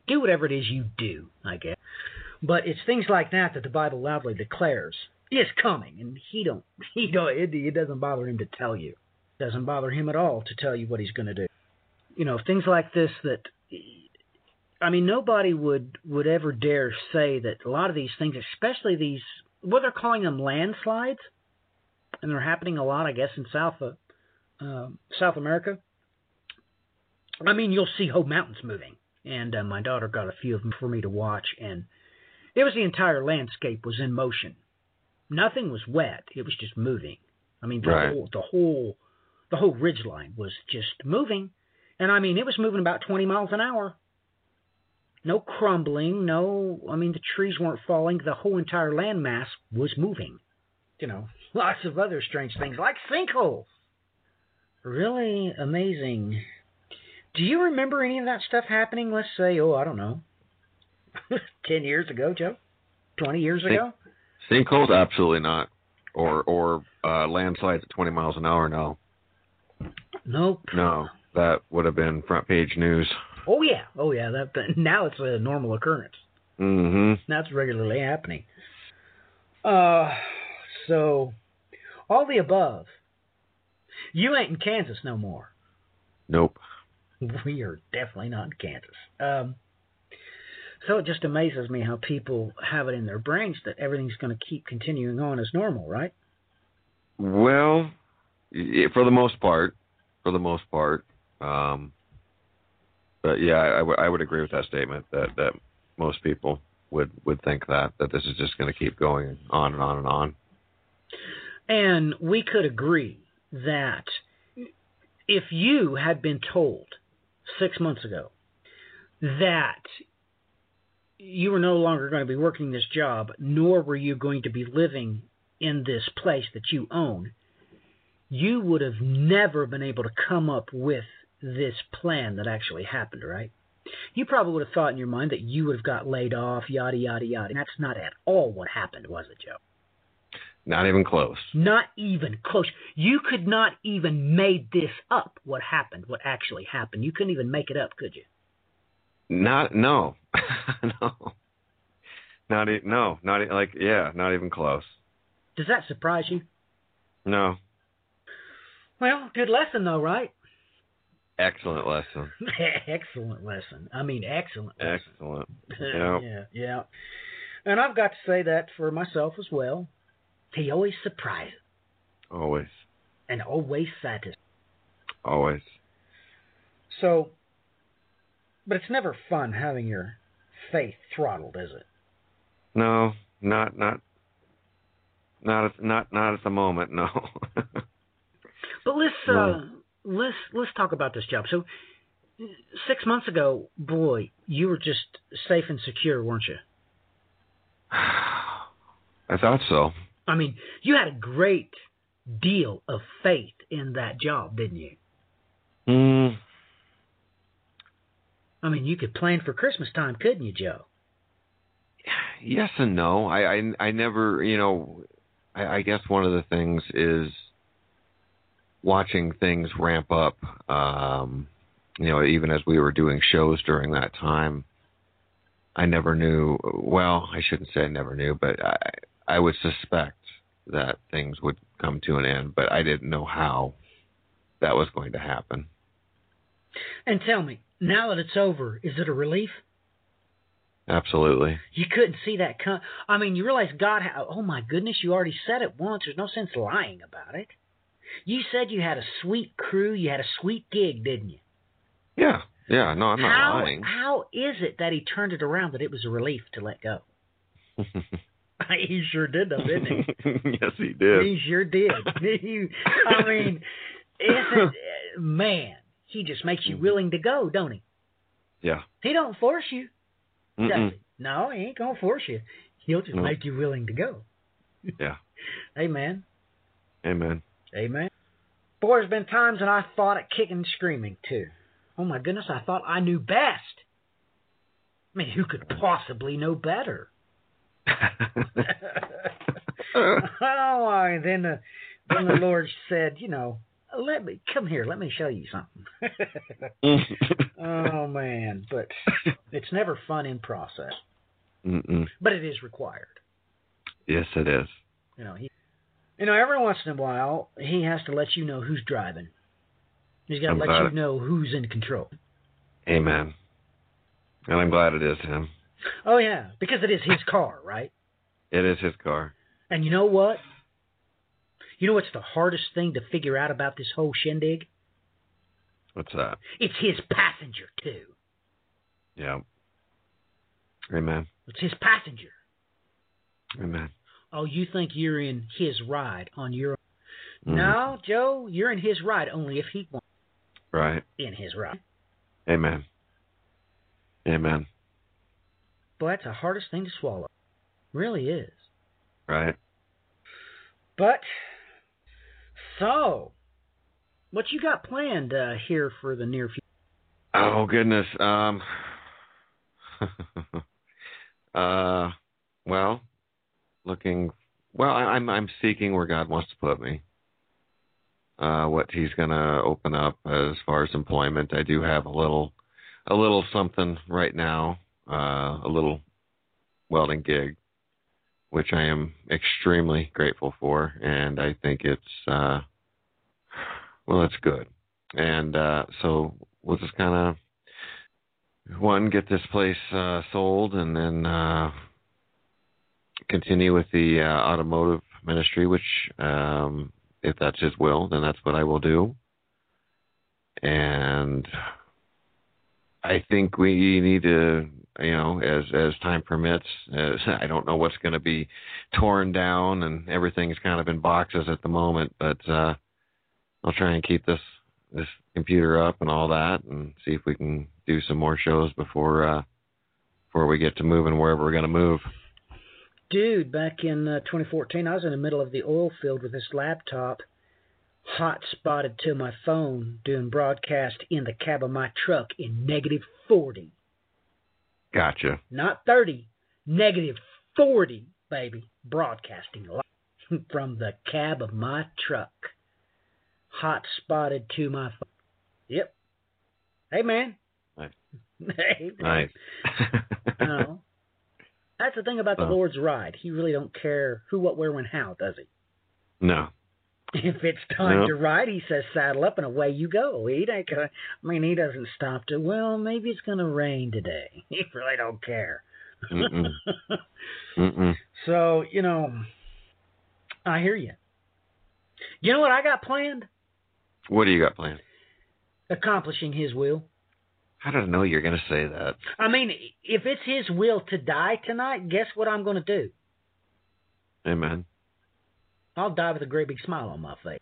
do whatever it is you do, I guess. But it's things like that that the Bible loudly declares is coming, and he don't [laughs] he don't it, it doesn't bother him to tell you. It doesn't bother him at all to tell you what he's going to do. You know things like this that I mean nobody would would ever dare say that a lot of these things, especially these what they're calling them landslides, and they're happening a lot, I guess, in South uh, uh, South America. I mean, you'll see whole mountains moving, and uh, my daughter got a few of them for me to watch, and it was the entire landscape was in motion. Nothing was wet; it was just moving. I mean, the Right. whole the whole the whole ridge line was just moving, and I mean, it was moving about 20 miles an hour. No crumbling, no. I mean, the trees weren't falling. The whole entire landmass was moving. You know, [laughs] lots of other strange things like sinkholes. Really amazing. Do you remember any of that stuff happening? Let's say, oh, I don't know, [laughs] ten years ago, Joe. Twenty years Sink- ago. Sinkholes, absolutely not. Or or uh, landslides at 20 miles an hour. No, Nope. no, that would have been front page news. Oh yeah. Oh yeah. That, that now it's a normal occurrence. Mm-hmm. That's regularly happening. Uh, so all the above. You ain't in Kansas no more. Nope. [laughs] We are definitely not in Kansas. Um, so it just amazes me how people have it in their brains that everything's going to keep continuing on as normal, right? Well, for the most part, for the most part. Um, but yeah, I, would- I would agree with that statement that that most people would would think that that this is just going to keep going on and on and on. And we could agree that if you had been told six months ago that you were no longer going to be working this job, nor were you going to be living in this place that you own, you would have never been able to come up with this plan that actually happened, right? You probably would have thought in your mind that you would have got laid off, yada, yada, yada. And that's not at all what happened, was it, Joe? Not even close. Not even close. You could not even made this up. What happened? What actually happened? You couldn't even make it up, could you? Not no, [laughs] no, not e- no, not e- like yeah, not even close. Does that surprise you? No, Well, good lesson though, right? excellent lesson. [laughs] excellent lesson. I mean, excellent. lesson. Excellent. [laughs] Yeah. yeah, yeah. And I've got to say that for myself as well. He always surprises Always, and always satisfies. always. So, but it's never fun having your faith throttled, is it? No, not not not at, not not at the moment. No. [laughs] But let's uh, let's let's talk about this job. So, six months ago, boy, you were just safe and secure, weren't you? [sighs] I thought so. I mean, you had a great deal of faith in that job, didn't you? Mm, I mean, you could plan for Christmas time, couldn't you, Joe? yes and no. I, I I never, you know, I, I guess one of the things is watching things ramp up. Um, you know, even as we were doing shows during that time, I never knew. Well, I shouldn't say I never knew, but I I would suspect that things would come to an end, but I didn't know how that was going to happen. And tell me, now that it's over, is it a relief? Absolutely. You couldn't see that come. I mean, you realize God. Ha- oh my goodness, you already said it once. There's no sense lying about it. You said you had a sweet crew, you had a sweet gig, didn't you? Yeah, yeah. No, I'm not how, lying. How is it that he turned it around that it was a relief to let go? [laughs] [laughs] he sure did, though, didn't he? [laughs] yes, he did. He sure did. [laughs] He- I mean, isn't man? He just makes you Mhm. willing to go, don't he? Yeah. He don't force you, does he? No, he ain't gonna force you. He'll just No. make you willing to go. Yeah. Amen. Amen. Amen. Boy, there's been times when I thought of kicking and screaming too. Oh my goodness, I thought I knew best. I mean, who could possibly know better? Oh, and then the then the Lord said, you know, let me come here, let me show you something. [laughs] oh man, but it's never fun in process, Mm-mm. but it is required. Yes, it is. You know, he, you know, every once in a while he has to let you know who's driving. He's got to I'm let you it- know who's in control. Amen. And I'm glad it is him. Oh yeah, because it is his car, right? It is his car. And you know what? You know what's the hardest thing to figure out about this whole shindig? What's that? It's his passenger too. Yeah. Amen. It's his passenger. Amen. Oh, you think you're in his ride on your Mhm. No, Joe, you're in his ride only if he wants Right. in his ride. Amen. Amen. Boy, that's the hardest thing to swallow. Really is. Right. But so, what you got planned uh, here for the near future? Oh goodness. Um. [laughs] uh. Well, looking. Well, I, I'm I'm seeking where God wants to put me. Uh, what He's gonna open up as far as employment. I do have a little, a little something right now. Uh, a little welding gig, which I am extremely grateful for, and I think it's. Uh, well, it's good, and uh, so we'll just kind of one get this place uh, sold and then uh, continue with the uh, automotive ministry which um, if that's his will then that's what I will do and I think we need to you know as as time permits as [laughs] I don't know what's going to be torn down and everything's kind of in boxes at the moment but uh I'll try and keep this this computer up and all that and see if we can do some more shows before uh before we get to moving wherever we're going to move. Dude, back in uh, 2014, I was in the middle of the oil field with this laptop, hot spotted to my phone, doing broadcast in the cab of my truck in negative 40. Gotcha. Not 30, negative 40, baby. Broadcasting live [laughs] from the cab of my truck. Hot spotted to my phone. Yep. Hey, man. Nice. [laughs] hey, man. Nice. No. [laughs] Uh-huh. That's the thing about the Oh. Lord's ride. He really don't care who, what, where, when, how, does he? no. If it's time to ride, he says saddle up and away you go. He ain't gonna. I mean, he doesn't stop to. Well, maybe it's gonna rain today. [laughs] He really don't care. Mm-mm. [laughs] Mm-mm. so you know, I hear you. You know what I got planned? What do you got planned? Accomplishing His will. I know you're going to say that? I mean, if it's His will to die tonight, guess what I'm gonna do? Amen. I'll die with a great big smile on my face,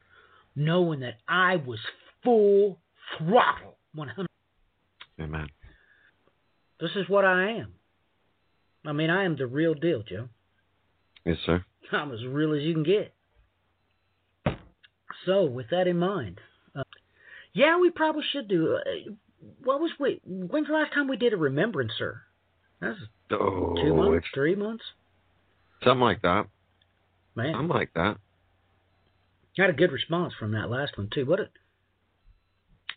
knowing that I was full throttle, 100. Amen. This is what I am. I mean, I am the real deal, Joe. Yes, sir. I'm as real as you can get. So, with that in mind, uh, yeah, we probably should do. Uh, what was we? When's the last time we did a remembrancer? That's Oh, two months, three months. something like that. Man, Something like that. Got a good response from that last one too. What? A,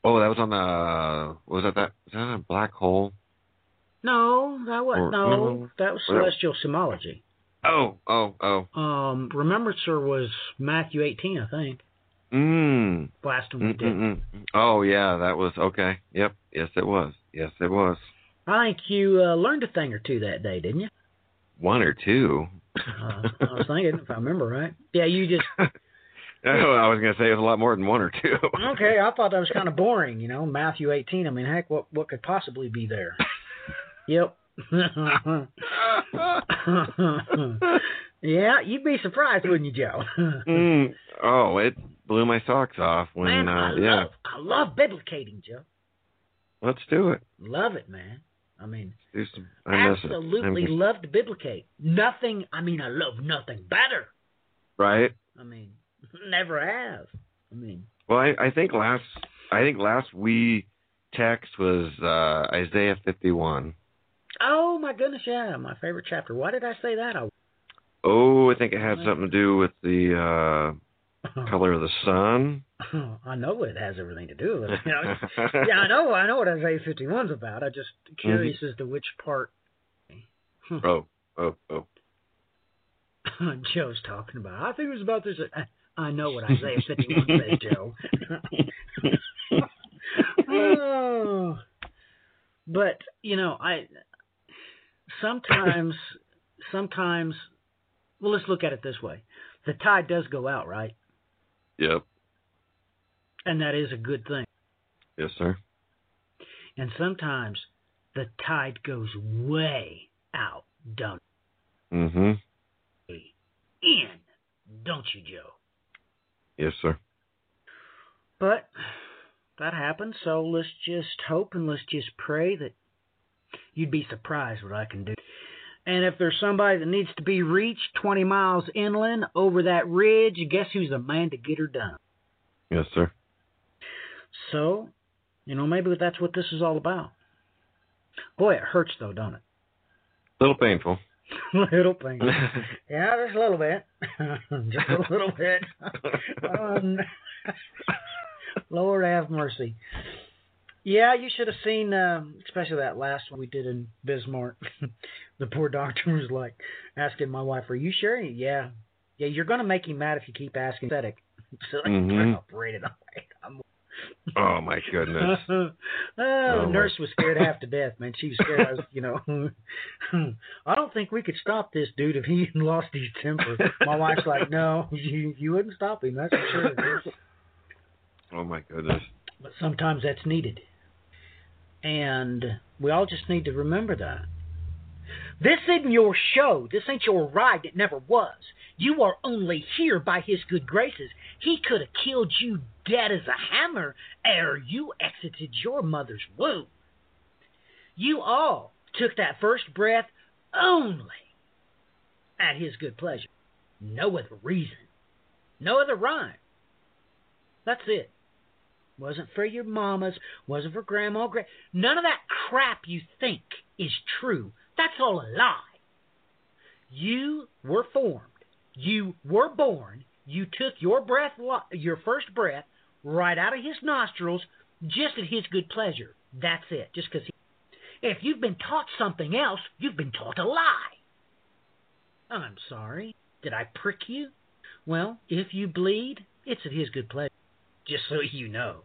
Oh, that was on the. Uh, was that that? Was that a black hole? no, that was Or- no, no. that was celestial symbology. Oh, oh, oh. Um, remembrancer was Matthew 18, I think. Mmm. Last one we mm, did. Mm-mm-mm. Oh yeah, that was okay. Yep. Yes, it was. Yes, it was. I think you uh, learned a thing or two that day, didn't you? One or two. Uh, I was thinking, if I remember right. Yeah, you just [laughs] Oh, I was gonna say it was a lot more than one or two. okay, I thought that was kind of boring. You know, Matthew 18. I mean, heck, what what could possibly be there? Yep. [laughs] yeah, you'd be surprised, wouldn't you, Joe? [laughs] mm, oh, it blew my socks off when. man, uh, I yeah, love I love biblicating, Joe. let's do it. Love it, man. I mean, absolutely love to biblicate. Nothing. I mean, I love nothing better. right. I mean, [laughs] never have. I mean, Well, I, I think last I think last we text was uh Isaiah 51. oh my goodness, yeah, my favorite chapter. Why did I say that? I, Oh, I think it had something to do with the uh Oh. color of the sun. Oh, I know it has everything to do with it. You know, [laughs] yeah, I know. I know what Isaiah 51's about. I'm just mm-hmm. curious as to which part hmm. oh, oh, oh. [laughs] Joe's talking about. I think it was about this. I, I know what Isaiah 51 says, [laughs] Joe. oh. But, you know, I sometimes sometimes well let's look at it this way. The tide does go out, right? Yep. And that is a good thing. Yes, sir. And sometimes the tide goes way out, don't Mm-hmm. it? in, don't you, Joe? Yes, sir. But that happened, so let's just hope and let's just pray that you'd be surprised what I can do. And if there's somebody that needs to be reached 20 miles inland over that ridge, guess who's the man to get her done? Yes, sir. So, you know, maybe that's what this is all about. Boy, it hurts though, don't it? A little painful. A [laughs] little pain. [laughs] Yeah, just a little bit. [laughs] just a little bit. um, Lord have mercy. Yeah, you should have seen, um, especially that last one we did in Bismarck. [laughs] the poor doctor was like asking my wife, "Are you sure?" Yeah, yeah. You're gonna make him mad if you keep asking. Pathetic. [laughs] So I Mhm. operated. I'm oh my goodness. [laughs] oh, Oh, the my- nurse was scared half to death, man. She was scared. I was, you know, I don't think we could stop this dude if he lost his temper. My wife's like, no, you you wouldn't stop him. That's for sure. Oh my goodness. But sometimes that's needed, and we all just need to remember that. This isn't your show. This ain't your ride. It never was. You are only here by His good graces. He could have killed you dead as a hammer ere you exited your mother's womb. You all took that first breath only at His good pleasure. No other reason. No other rhyme. That's it. Wasn't for your mamas, wasn't for grandma, gra- none of that crap you think is true. That's all a lie. You were formed. You were born. You took your breath, your first breath, right out of his nostrils, just at his good pleasure. That's it. Just because. he If you've been taught something else, you've been taught a lie. I'm sorry. Did I prick you? Well, if you bleed, it's at his good pleasure. Just so you know.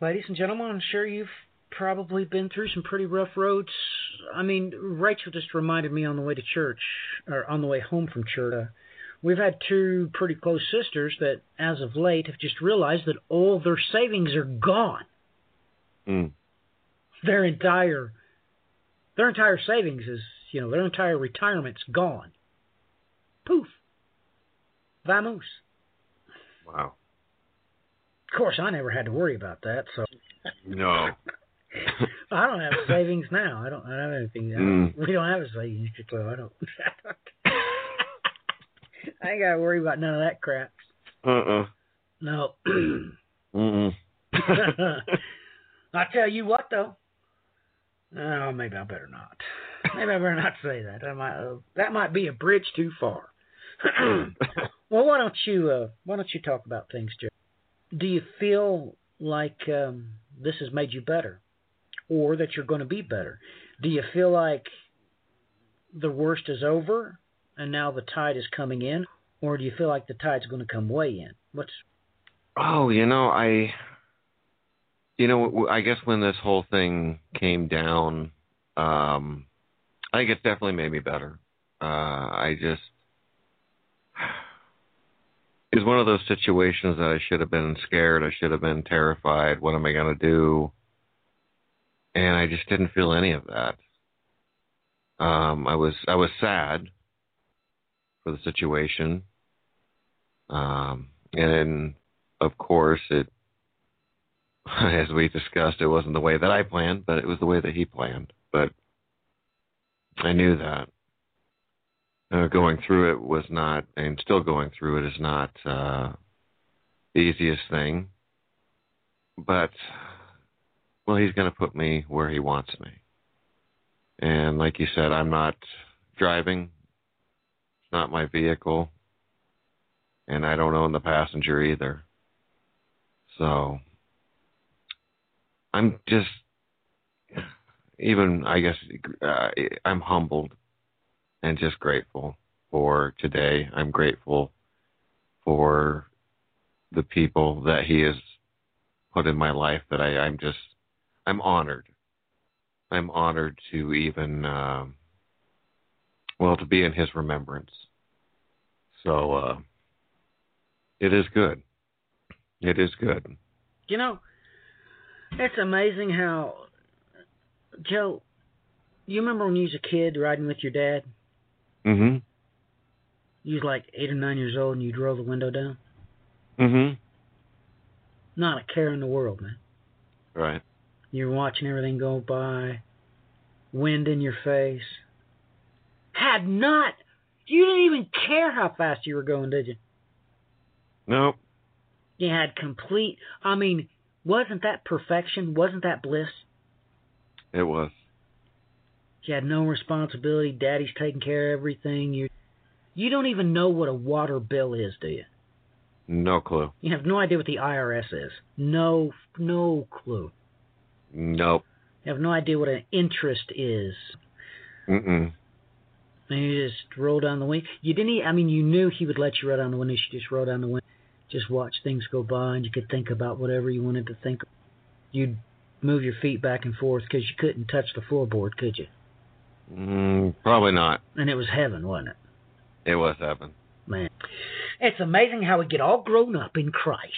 Ladies and gentlemen, I'm sure you've probably been through some pretty rough roads. I mean, Rachel just reminded me on the way to church, or on the way home from church. Uh, we've had two pretty close sisters that, as of late, have just realized that all their savings are gone. Mm. Their entire, their entire savings is, you know, their entire retirement's gone. Poof. Vamoose. Wow. Of course, I never had to worry about that, so No. [laughs] I don't have savings now. I don't, I don't have anything. I don't- We don't have a savings, so I don't. [laughs] I ain't got to worry about none of that crap. Uh-uh. No. [clears throat] Mm-mm. [laughs] I tell you what, though. Oh, maybe I better not. Maybe I better not say that. That might uh, that might be a bridge too far. [clears throat] well, why don't you uh, why don't you talk about things, Joe? Do you feel like um, this has made you better, or that you're going to be better? Do you feel like the worst is over and now the tide is coming in, or do you feel like the tide's going to come way in? What's Oh, you know, I, you know, I guess when this whole thing came down, um, I think it's definitely made me better. Uh, I just, is one of those situations that I should have been scared. I should have been terrified. What am I going to do? And I just didn't feel any of that. Um, I was I was sad for the situation, um, and of course it, [laughs] as we discussed, it wasn't the way that I planned, but it was the way that he planned. But I knew that uh, going through it was not, and still going through it is not uh, the easiest thing. But well, he's going to put me where he wants me. And like you said, I'm not driving. It's not my vehicle. And I don't own the passenger either. So I'm just even I guess uh, I'm humbled and just grateful for today. I'm grateful for the people that he has put in my life that I, I'm just I'm honored. I'm honored to even um, well to be in his remembrance. So uh, it is good. It is good. You know, it's amazing how Joe. You remember when you was a kid riding with your dad? Mhm. You was like eight or nine years old, and you'd roll the window down. Mhm. Not a care in the world, man. Right. You're watching everything go by, wind in your face. Had not. You didn't even care how fast you were going, did you? Nope. You had complete. I mean, wasn't that perfection? Wasn't that bliss? It was. You had no responsibility. Daddy's taking care of everything. You, you don't even know what a water bill is, do you? No clue. You have no idea what the IRS is. No, no clue. Nope. You have no idea what an interest is. Mm-mm. And you just roll down the window. You didn't. I mean, you knew he would let you roll down the window. You just roll down the window, just watch things go by, and you could think about whatever you wanted to think. You'd move your feet back and forth because you couldn't touch the floorboard, could you? Mm, probably not. And it was heaven, wasn't it? It was heaven. Man, it's amazing how we get all grown up in Christ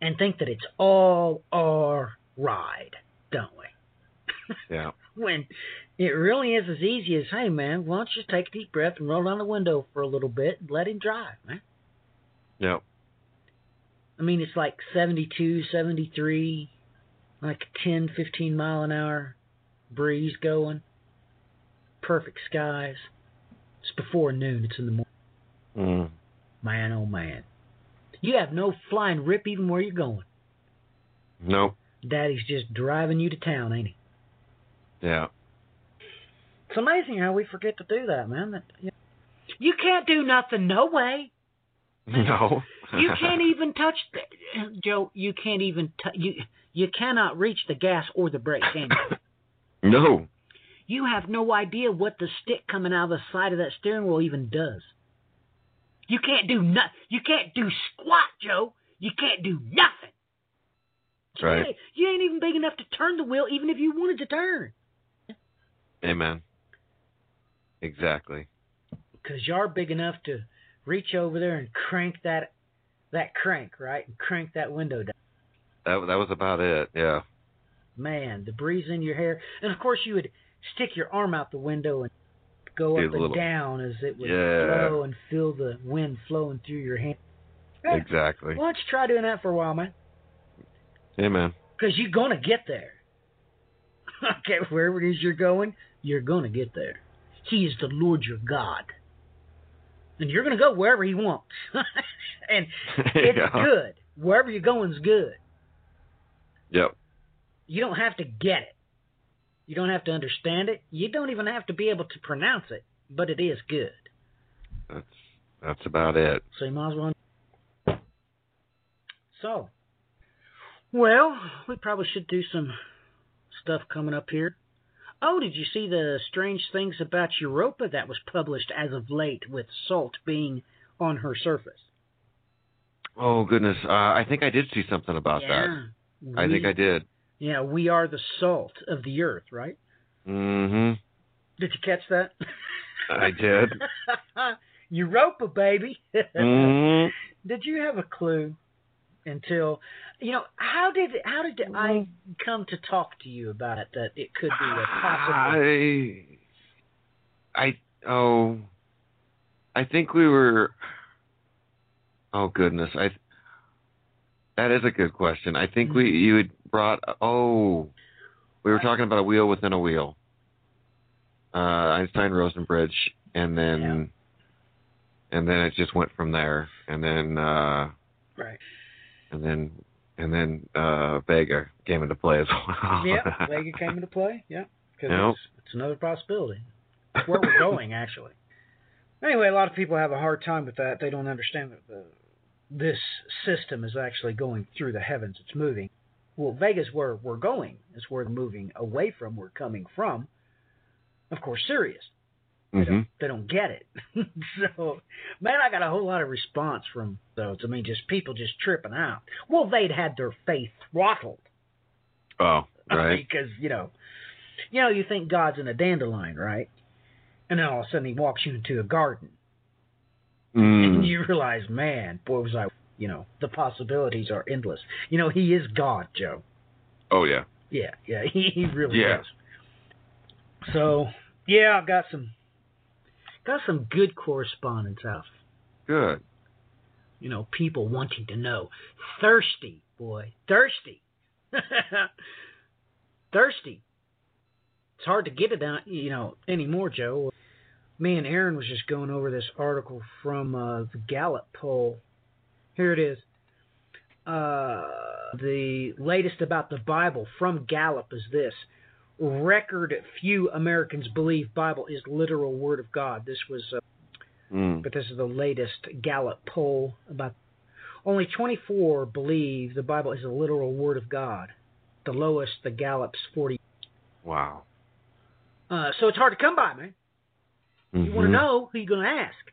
and think that it's all our ride, don't we? [laughs] Yeah. when it really is as easy as, hey man, why don't you just take a deep breath and roll down the window for a little bit and let him drive, man. Yeah. I mean, it's like 72, 73, like 10, 15 mile an hour breeze going. Perfect skies. It's before noon. It's in the morning. Mm. Man, oh man. You have no flying rip even where you're going. Nope. Daddy's just driving you to town, ain't he? Yeah. It's amazing how we forget to do that, man. That you, you can't do nothing, no way. [laughs] No. You can't even touch the Joe. You can't even t- you you cannot reach the gas or the brake, can you? [laughs] no. You have no idea what the stick coming out of the side of that steering wheel even does. You can't do nothing. You can't do squat, Joe. You can't do nothing. Right. ain't- You ain't even big enough to turn the wheel, even if you wanted to turn. Amen. Exactly. because you're big enough to reach over there and crank that that crank right and crank that window down. That that was about it. Yeah. Man, the breeze in your hair, and of course you would stick your arm out the window and go up and little- down as it would Yeah. flow and feel the wind flowing through your hand. Yeah. Exactly. Why don't you try doing that for a while, man? Amen. Because you're gonna get there. [laughs] okay, wherever it is you're going, you're gonna get there. He is the Lord your God. And you're gonna go wherever he wants. [laughs] and [laughs] it's yeah. good. Wherever you're going is good. Yep. You don't have to get it. You don't have to understand it. You don't even have to be able to pronounce it, but it is good. That's that's about it. So you might as well. So, well, we probably should do some stuff coming up here. Oh, did you see the strange things about Europa that was published as of late with salt being on her surface? Oh goodness. Uh, I think I did see something about that. yeah. I think I did. Yeah, we are the salt of the earth, right? Mm-hmm. Did you catch that? I did. [laughs] Europa, baby. Mhm. [laughs] Did you have a clue until you know how did how did I come to talk to you about it that it could be a possible? I, I, oh, I think we were. Oh goodness, I. That is a good question. I think we you had brought. Oh, we were talking about a wheel within a wheel. Uh, Einstein Rosen bridge, and then, and then it just went from there, and then, uh, Right. and then, and then uh, Vega came into play as well. Yeah, [laughs] Vega came into play. Yeah, because it's, it's another possibility. It's where we're going, actually. Anyway, a lot of people have a hard time with that. They don't understand that the, this system is actually going through the heavens. It's moving. Well, Vega's where we're going. Is where we're moving away from. We're coming from. Of course, Sirius. They, hmm don't, they don't get it. [laughs] so, man, I got a whole lot of response from those. I mean, just people just tripping out. Well, they'd had their faith throttled Oh, right. [laughs] because you know, you know, you think God's in a dandelion, right? And then all of a sudden he walks you into a garden, and Mm. [laughs] you realize, man, boy, was I, you know, the possibilities are endless. You know, he is God, Joe. Oh yeah. Yeah, yeah, [laughs] he, he really Yeah. is. So, yeah, I've got some, got some good correspondence out. Good. You know, people wanting to know, thirsty, boy, thirsty, [laughs] thirsty. It's hard to get it out, you know, anymore, Joe. Me and Aaron was just going over this article from uh, the Gallup poll. Here it is. Uh, the latest about the Bible from Gallup is this: record few Americans believe Bible is literal Word of God. This was, uh, Mm. but this is the latest Gallup poll about. Only 24 believe the Bible is a literal Word of God. The lowest, the Gallup's 40. Wow. Uh, so it's hard to come by, man. You want to know who you're going to ask.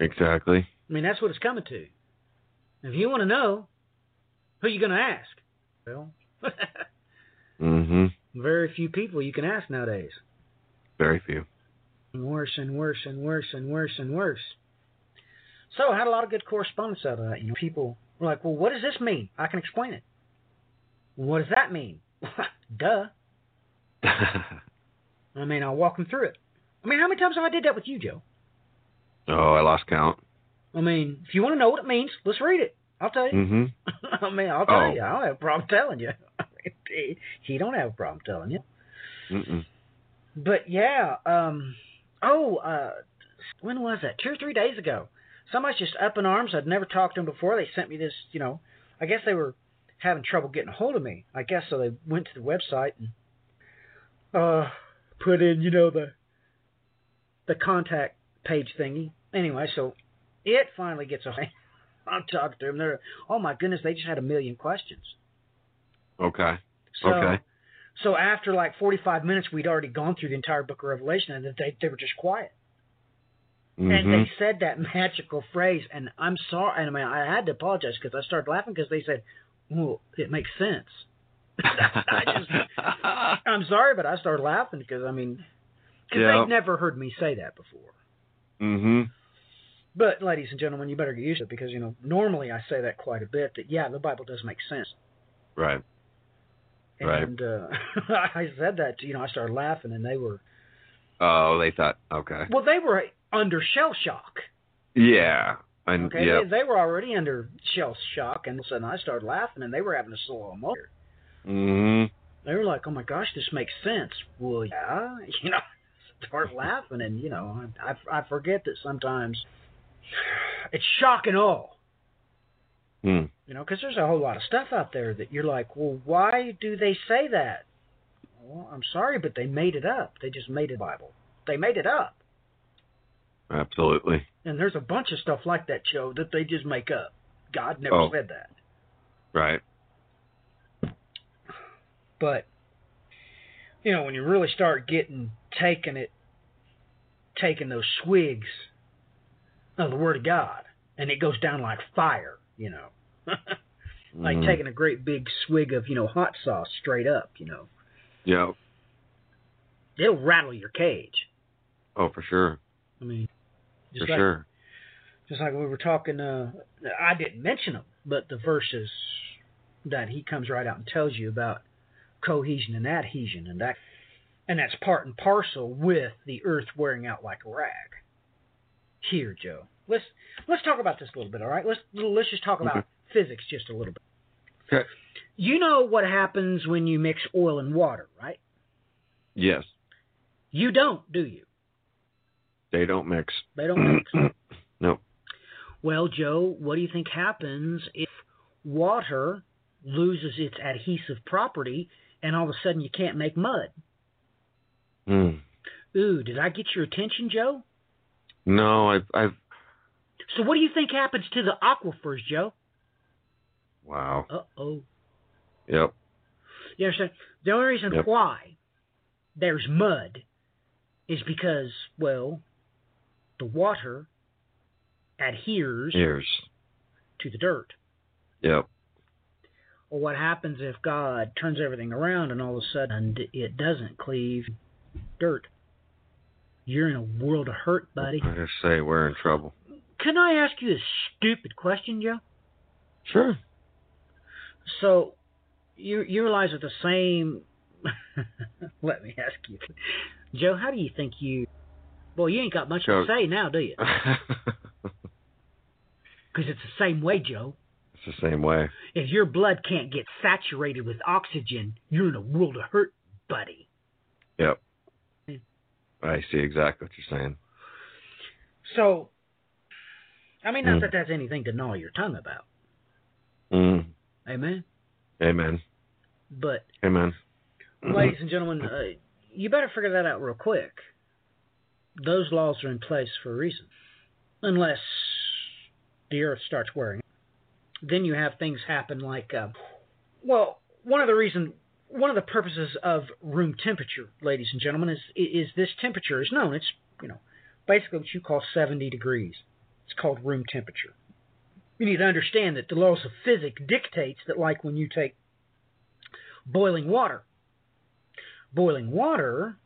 Exactly. I mean, that's what it's coming to. If you want to know, who are you going to ask? Well, [laughs] Mhm. very few people you can ask nowadays. Very few. Worse and worse and worse and worse and worse. So I had a lot of good correspondence out of that. You know, people were like, "Well, what does this mean?" I can explain it. What does that mean? [laughs] Duh. [laughs] I mean, I'll walk them through it. I mean, how many times have I did that with you, Joe? oh, I lost count. I mean, if you want to know what it means, let's read it. I'll tell you. Mhm. I mean, I'll tell Oh. you. I don't have a problem telling you. [laughs] he, he don't have a problem telling you. Mm-mm. But yeah, um, oh, uh, when was that? Two or three days ago. Somebody's just up in arms. I'd never talked to them before. They sent me this, you know, I guess they were having trouble getting a hold of me. I guess so. They went to the website and uh, put in, you know, the the contact page thingy. Anyway, so it finally gets a. [laughs] I'm talking to them. They're, oh my goodness, they just had a million questions. Okay. So, Okay. So after like 45 minutes, we'd already gone through the entire book of Revelation, and they they were just quiet. And Mhm. they said that magical phrase, and I'm sorry. And I mean, I had to apologize because I started laughing because they said, "Well, it makes sense." [laughs] I just, [laughs] I'm sorry, but I started laughing because I mean, because Yeah. they'd never heard me say that before. mhm. But ladies and gentlemen, you better get used to it because you know normally I say that quite a bit. That yeah, the Bible does make sense. Right. Right. And uh, [laughs] I said that to, you know I started laughing, and they were Oh, they thought. Okay. well, they were under shell shock. Yeah. And Okay, yeah. they, they were already under shell shock, and all of a sudden I started laughing, and they were having a slow motor. Mhm. They were like, "Oh my gosh, this makes sense." Well, yeah, [laughs] you know, start laughing, and you know, I I forget that sometimes it's shock and awe. Hmm. You know, because there's a whole lot of stuff out there that you're like, well, why do they say that? Well, I'm sorry, but they made it up. They just made it Bible. They made it up. Absolutely. And there's a bunch of stuff like that, Joe, that they just make up. God never Oh. said that. Right. But you know, when you really start getting taking it, taking those swigs of the Word of God, and it goes down like fire, you know, [laughs] like Mhm. taking a great big swig of you know hot sauce straight up, you know, Yeah. it'll rattle your cage. Oh, for sure. I mean, just For like sure. Just like we were talking, uh, I didn't mention them, but the verses that he comes right out and tells you about cohesion and adhesion, and that, and that's part and parcel with the earth wearing out like a rag. Here, Joe, let's let's talk about this a little bit. All right, let's let's just talk about Okay. physics just a little bit. Okay. You know what happens when you mix oil and water, right? Yes. You don't, do you? They don't mix. They don't mix. [clears throat] nope. Well, Joe, what do you think happens if water loses its adhesive property and all of a sudden you can't make mud? Mm. Ooh, did I get your attention, Joe? No, I've, I've. So what do you think happens to the aquifers, Joe? Wow. Uh oh. Yep. You understand? The only reason Yep. why there's mud is because, well, the water adheres Years. to the dirt. Yep. Well, what happens if God turns everything around and all of a sudden it doesn't cleave dirt? You're in a world of hurt, buddy. I just say we're in trouble. Can I ask you a stupid question, Joe? Sure. So, you you realize that the same. [laughs] Let me ask you, Joe. How do you think you? Well, you ain't got much Joe. to say now, do you? [laughs] Because it's the same way, Joe. It's the same way. If your blood can't get saturated with oxygen, you're in a world of hurt, buddy. Yep. I see exactly what you're saying. So, I mean, not Mm. that that's anything to gnaw your tongue about. Mm. Amen. Amen. But, Amen. ladies and gentlemen, uh, you better figure that out real quick. Those laws are in place for a reason. Unless the earth starts wearing. Then you have things happen like, uh, well, one of the reason, one of the purposes of room temperature, ladies and gentlemen, is is this temperature is known. It's you know basically what you call 70 degrees. It's called room temperature. You need to understand that the laws of physics dictates that, like when you take boiling water, boiling water,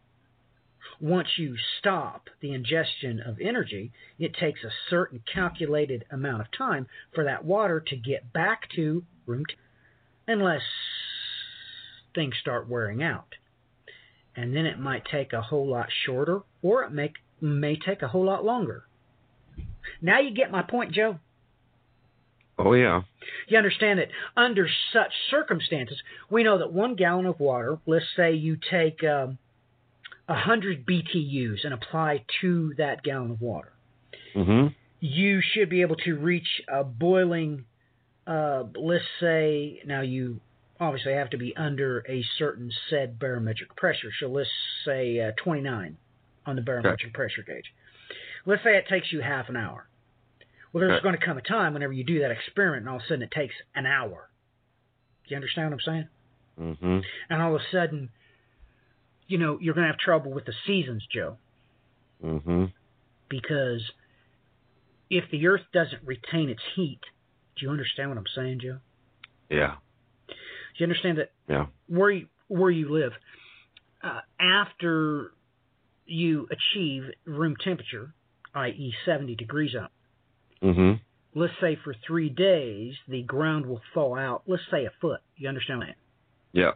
once you stop the ingestion of energy, it takes a certain calculated amount of time for that water to get back to room temperature, unless things start wearing out. And then it might take a whole lot shorter, or it may, may take a whole lot longer. Now you get my point, Joe. Oh yeah. You understand that under such circumstances, we know that one gallon of water, let's say you take um, 100 BTUs and apply to that gallon of water, Mhm. you should be able to reach a boiling, uh, let's say, now you obviously have to be under a certain said barometric pressure. So let's say uh, 29 on the barometric pressure gauge. Let's say it takes you half an hour. Well, there's Okay. going to come a time whenever you do that experiment, and all of a sudden it takes an hour. Do you understand what I'm saying? Mhm. And all of a sudden, you know, you're going to have trouble with the seasons, Joe, Mhm. because if the Earth doesn't retain its heat, do you understand what I'm saying, Joe? Yeah. You understand that Yeah. where you, where you live, uh, after you achieve room temperature, i.e., 70 degrees out, Mhm. let's say for three days the ground will thaw out, let's say a foot. You understand that? Yeah.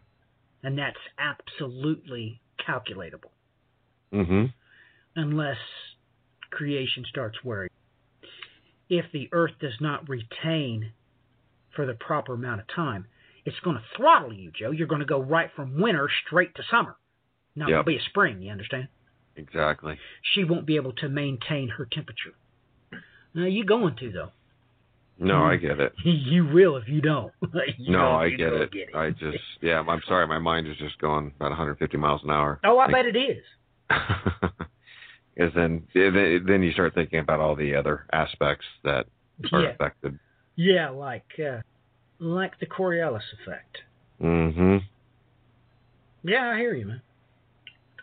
And that's absolutely calculatable Mm-hmm. unless creation starts wearing. If the earth does not retain for the proper amount of time, it's going to throttle you, Joe. You're going to go right from winter straight to summer. Not going Yep. to be a spring, you understand? Exactly. She won't be able to maintain her temperature. Now, you going to, though. No, I get it. [laughs] you will if you don't. [laughs] You No, know, I get go it. I just yeah, I'm sorry, my mind is just going about 150 miles an hour. Oh, I bet it is. [laughs] Because then then then you start thinking about all the other aspects that are Yeah, affected. yeah, like uh, like the Coriolis effect. Mm Mhm. Yeah, I hear you, man.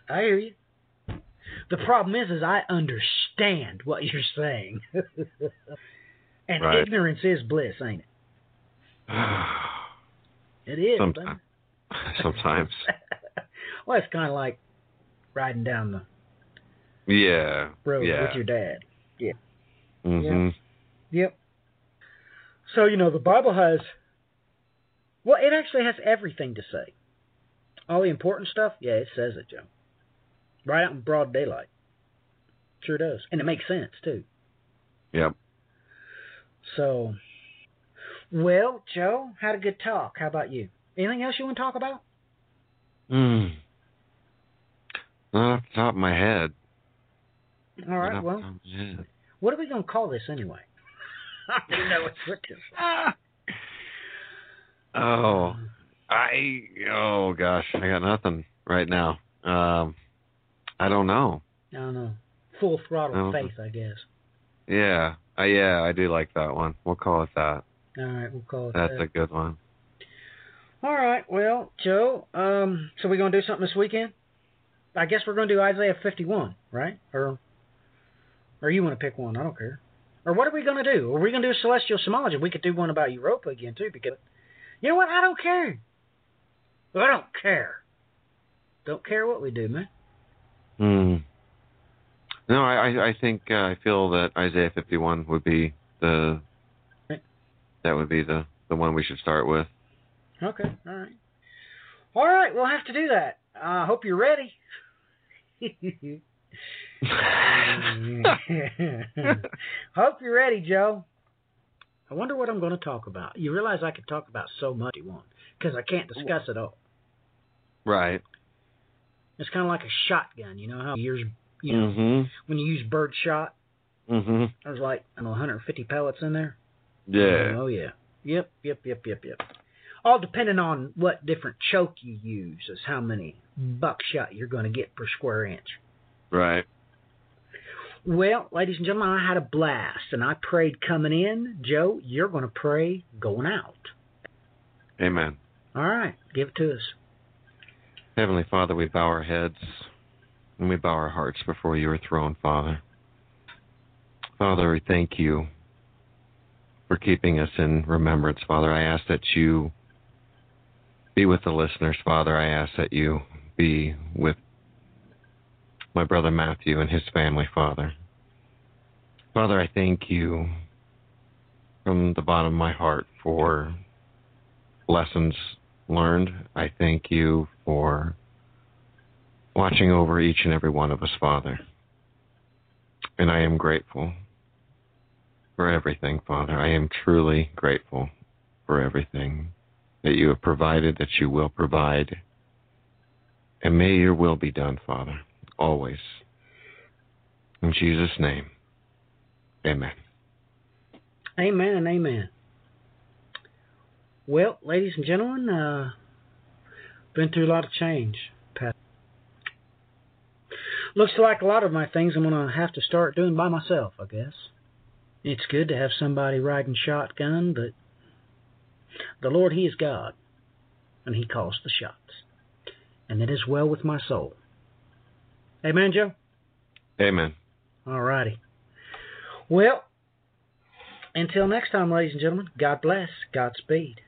I hear you. The problem is, is I understand what you're saying, [laughs] and Right. ignorance is bliss, ain't it? [sighs] It is. [laughs] Sometimes. Sometimes. [laughs] well, it's kind of like riding down the Yeah. road yeah. with your dad. Yeah. Mm-hmm. Yep. So, you know, the Bible has, well, it actually has everything to say. All the important stuff, yeah, it says it, Joe. Right out in broad daylight. Sure does. And it makes sense, too. Yep. So, well, Joe, had a good talk. How about you? Anything else you want to talk about? Hmm. Not off the top of my head. All right, well, the top of my head. what are we going to call this anyway? [laughs] I don't know what [laughs] to Oh, I oh gosh, I got nothing right now. Um, I don't know. I don't know. Full throttle Oh. faith, I guess. Yeah, uh, yeah, I do like that one. We'll call it that. All right, we'll call it that. That's that. a good one. All right, well, Joe, um, so we're going to do something this weekend? I guess we're going to do Isaiah 51, right? Or, or you want to pick one? I don't care. Or what are we going to do? Are we going to do celestial symbology? We could do one about Europa again too, because you know what? I don't care. I don't care. Don't care what we do, man. Hmm. No, I I, I think uh, I feel that Isaiah 51 would be the that would be the the one we should start with. Okay, all right. All right, we'll have to do that. I uh, hope you're ready. [laughs] [laughs] [laughs] hope you're ready, Joe. I wonder what I'm going to talk about. You realize I could talk about so much you want because I can't discuss it all. right. It's kind of like a shotgun. You know how years, you know, Mhm. when you use bird shot, Mhm. there's like I don't know 150 pellets in there. Yeah. Oh yeah. Yep. Yep. Yep. Yep. Yep. All depending on what different choke you use is how many buckshot you're going to get per square inch. Right. Well, ladies and gentlemen, I had a blast, and I prayed coming in. Joe, you're going to pray going out. Amen. All right, give it to us. Heavenly Father, we bow our heads and we bow our hearts before your throne, Father. Father, we thank you for keeping us in remembrance, Father. I ask that you be with the listeners, Father. I ask that you be with my brother Matthew and his family, Father. Father, I thank you from the bottom of my heart for lessons learned. I thank you for watching over each and every one of us, Father. And I am grateful for everything, Father. I am truly grateful for everything that you have provided, that you will provide. And may your will be done, Father, always. In Jesus' name, amen. Amen and amen. Well, ladies and gentlemen, uh, been through a lot of change. Pat. Looks like a lot of my things I'm going to have to start doing by myself, I guess. It's good to have somebody riding shotgun, but the Lord, He is God, and He calls the shots. And it is well with my soul. Amen, Joe? Amen. All righty. Well, until next time, ladies and gentlemen, God bless, Godspeed.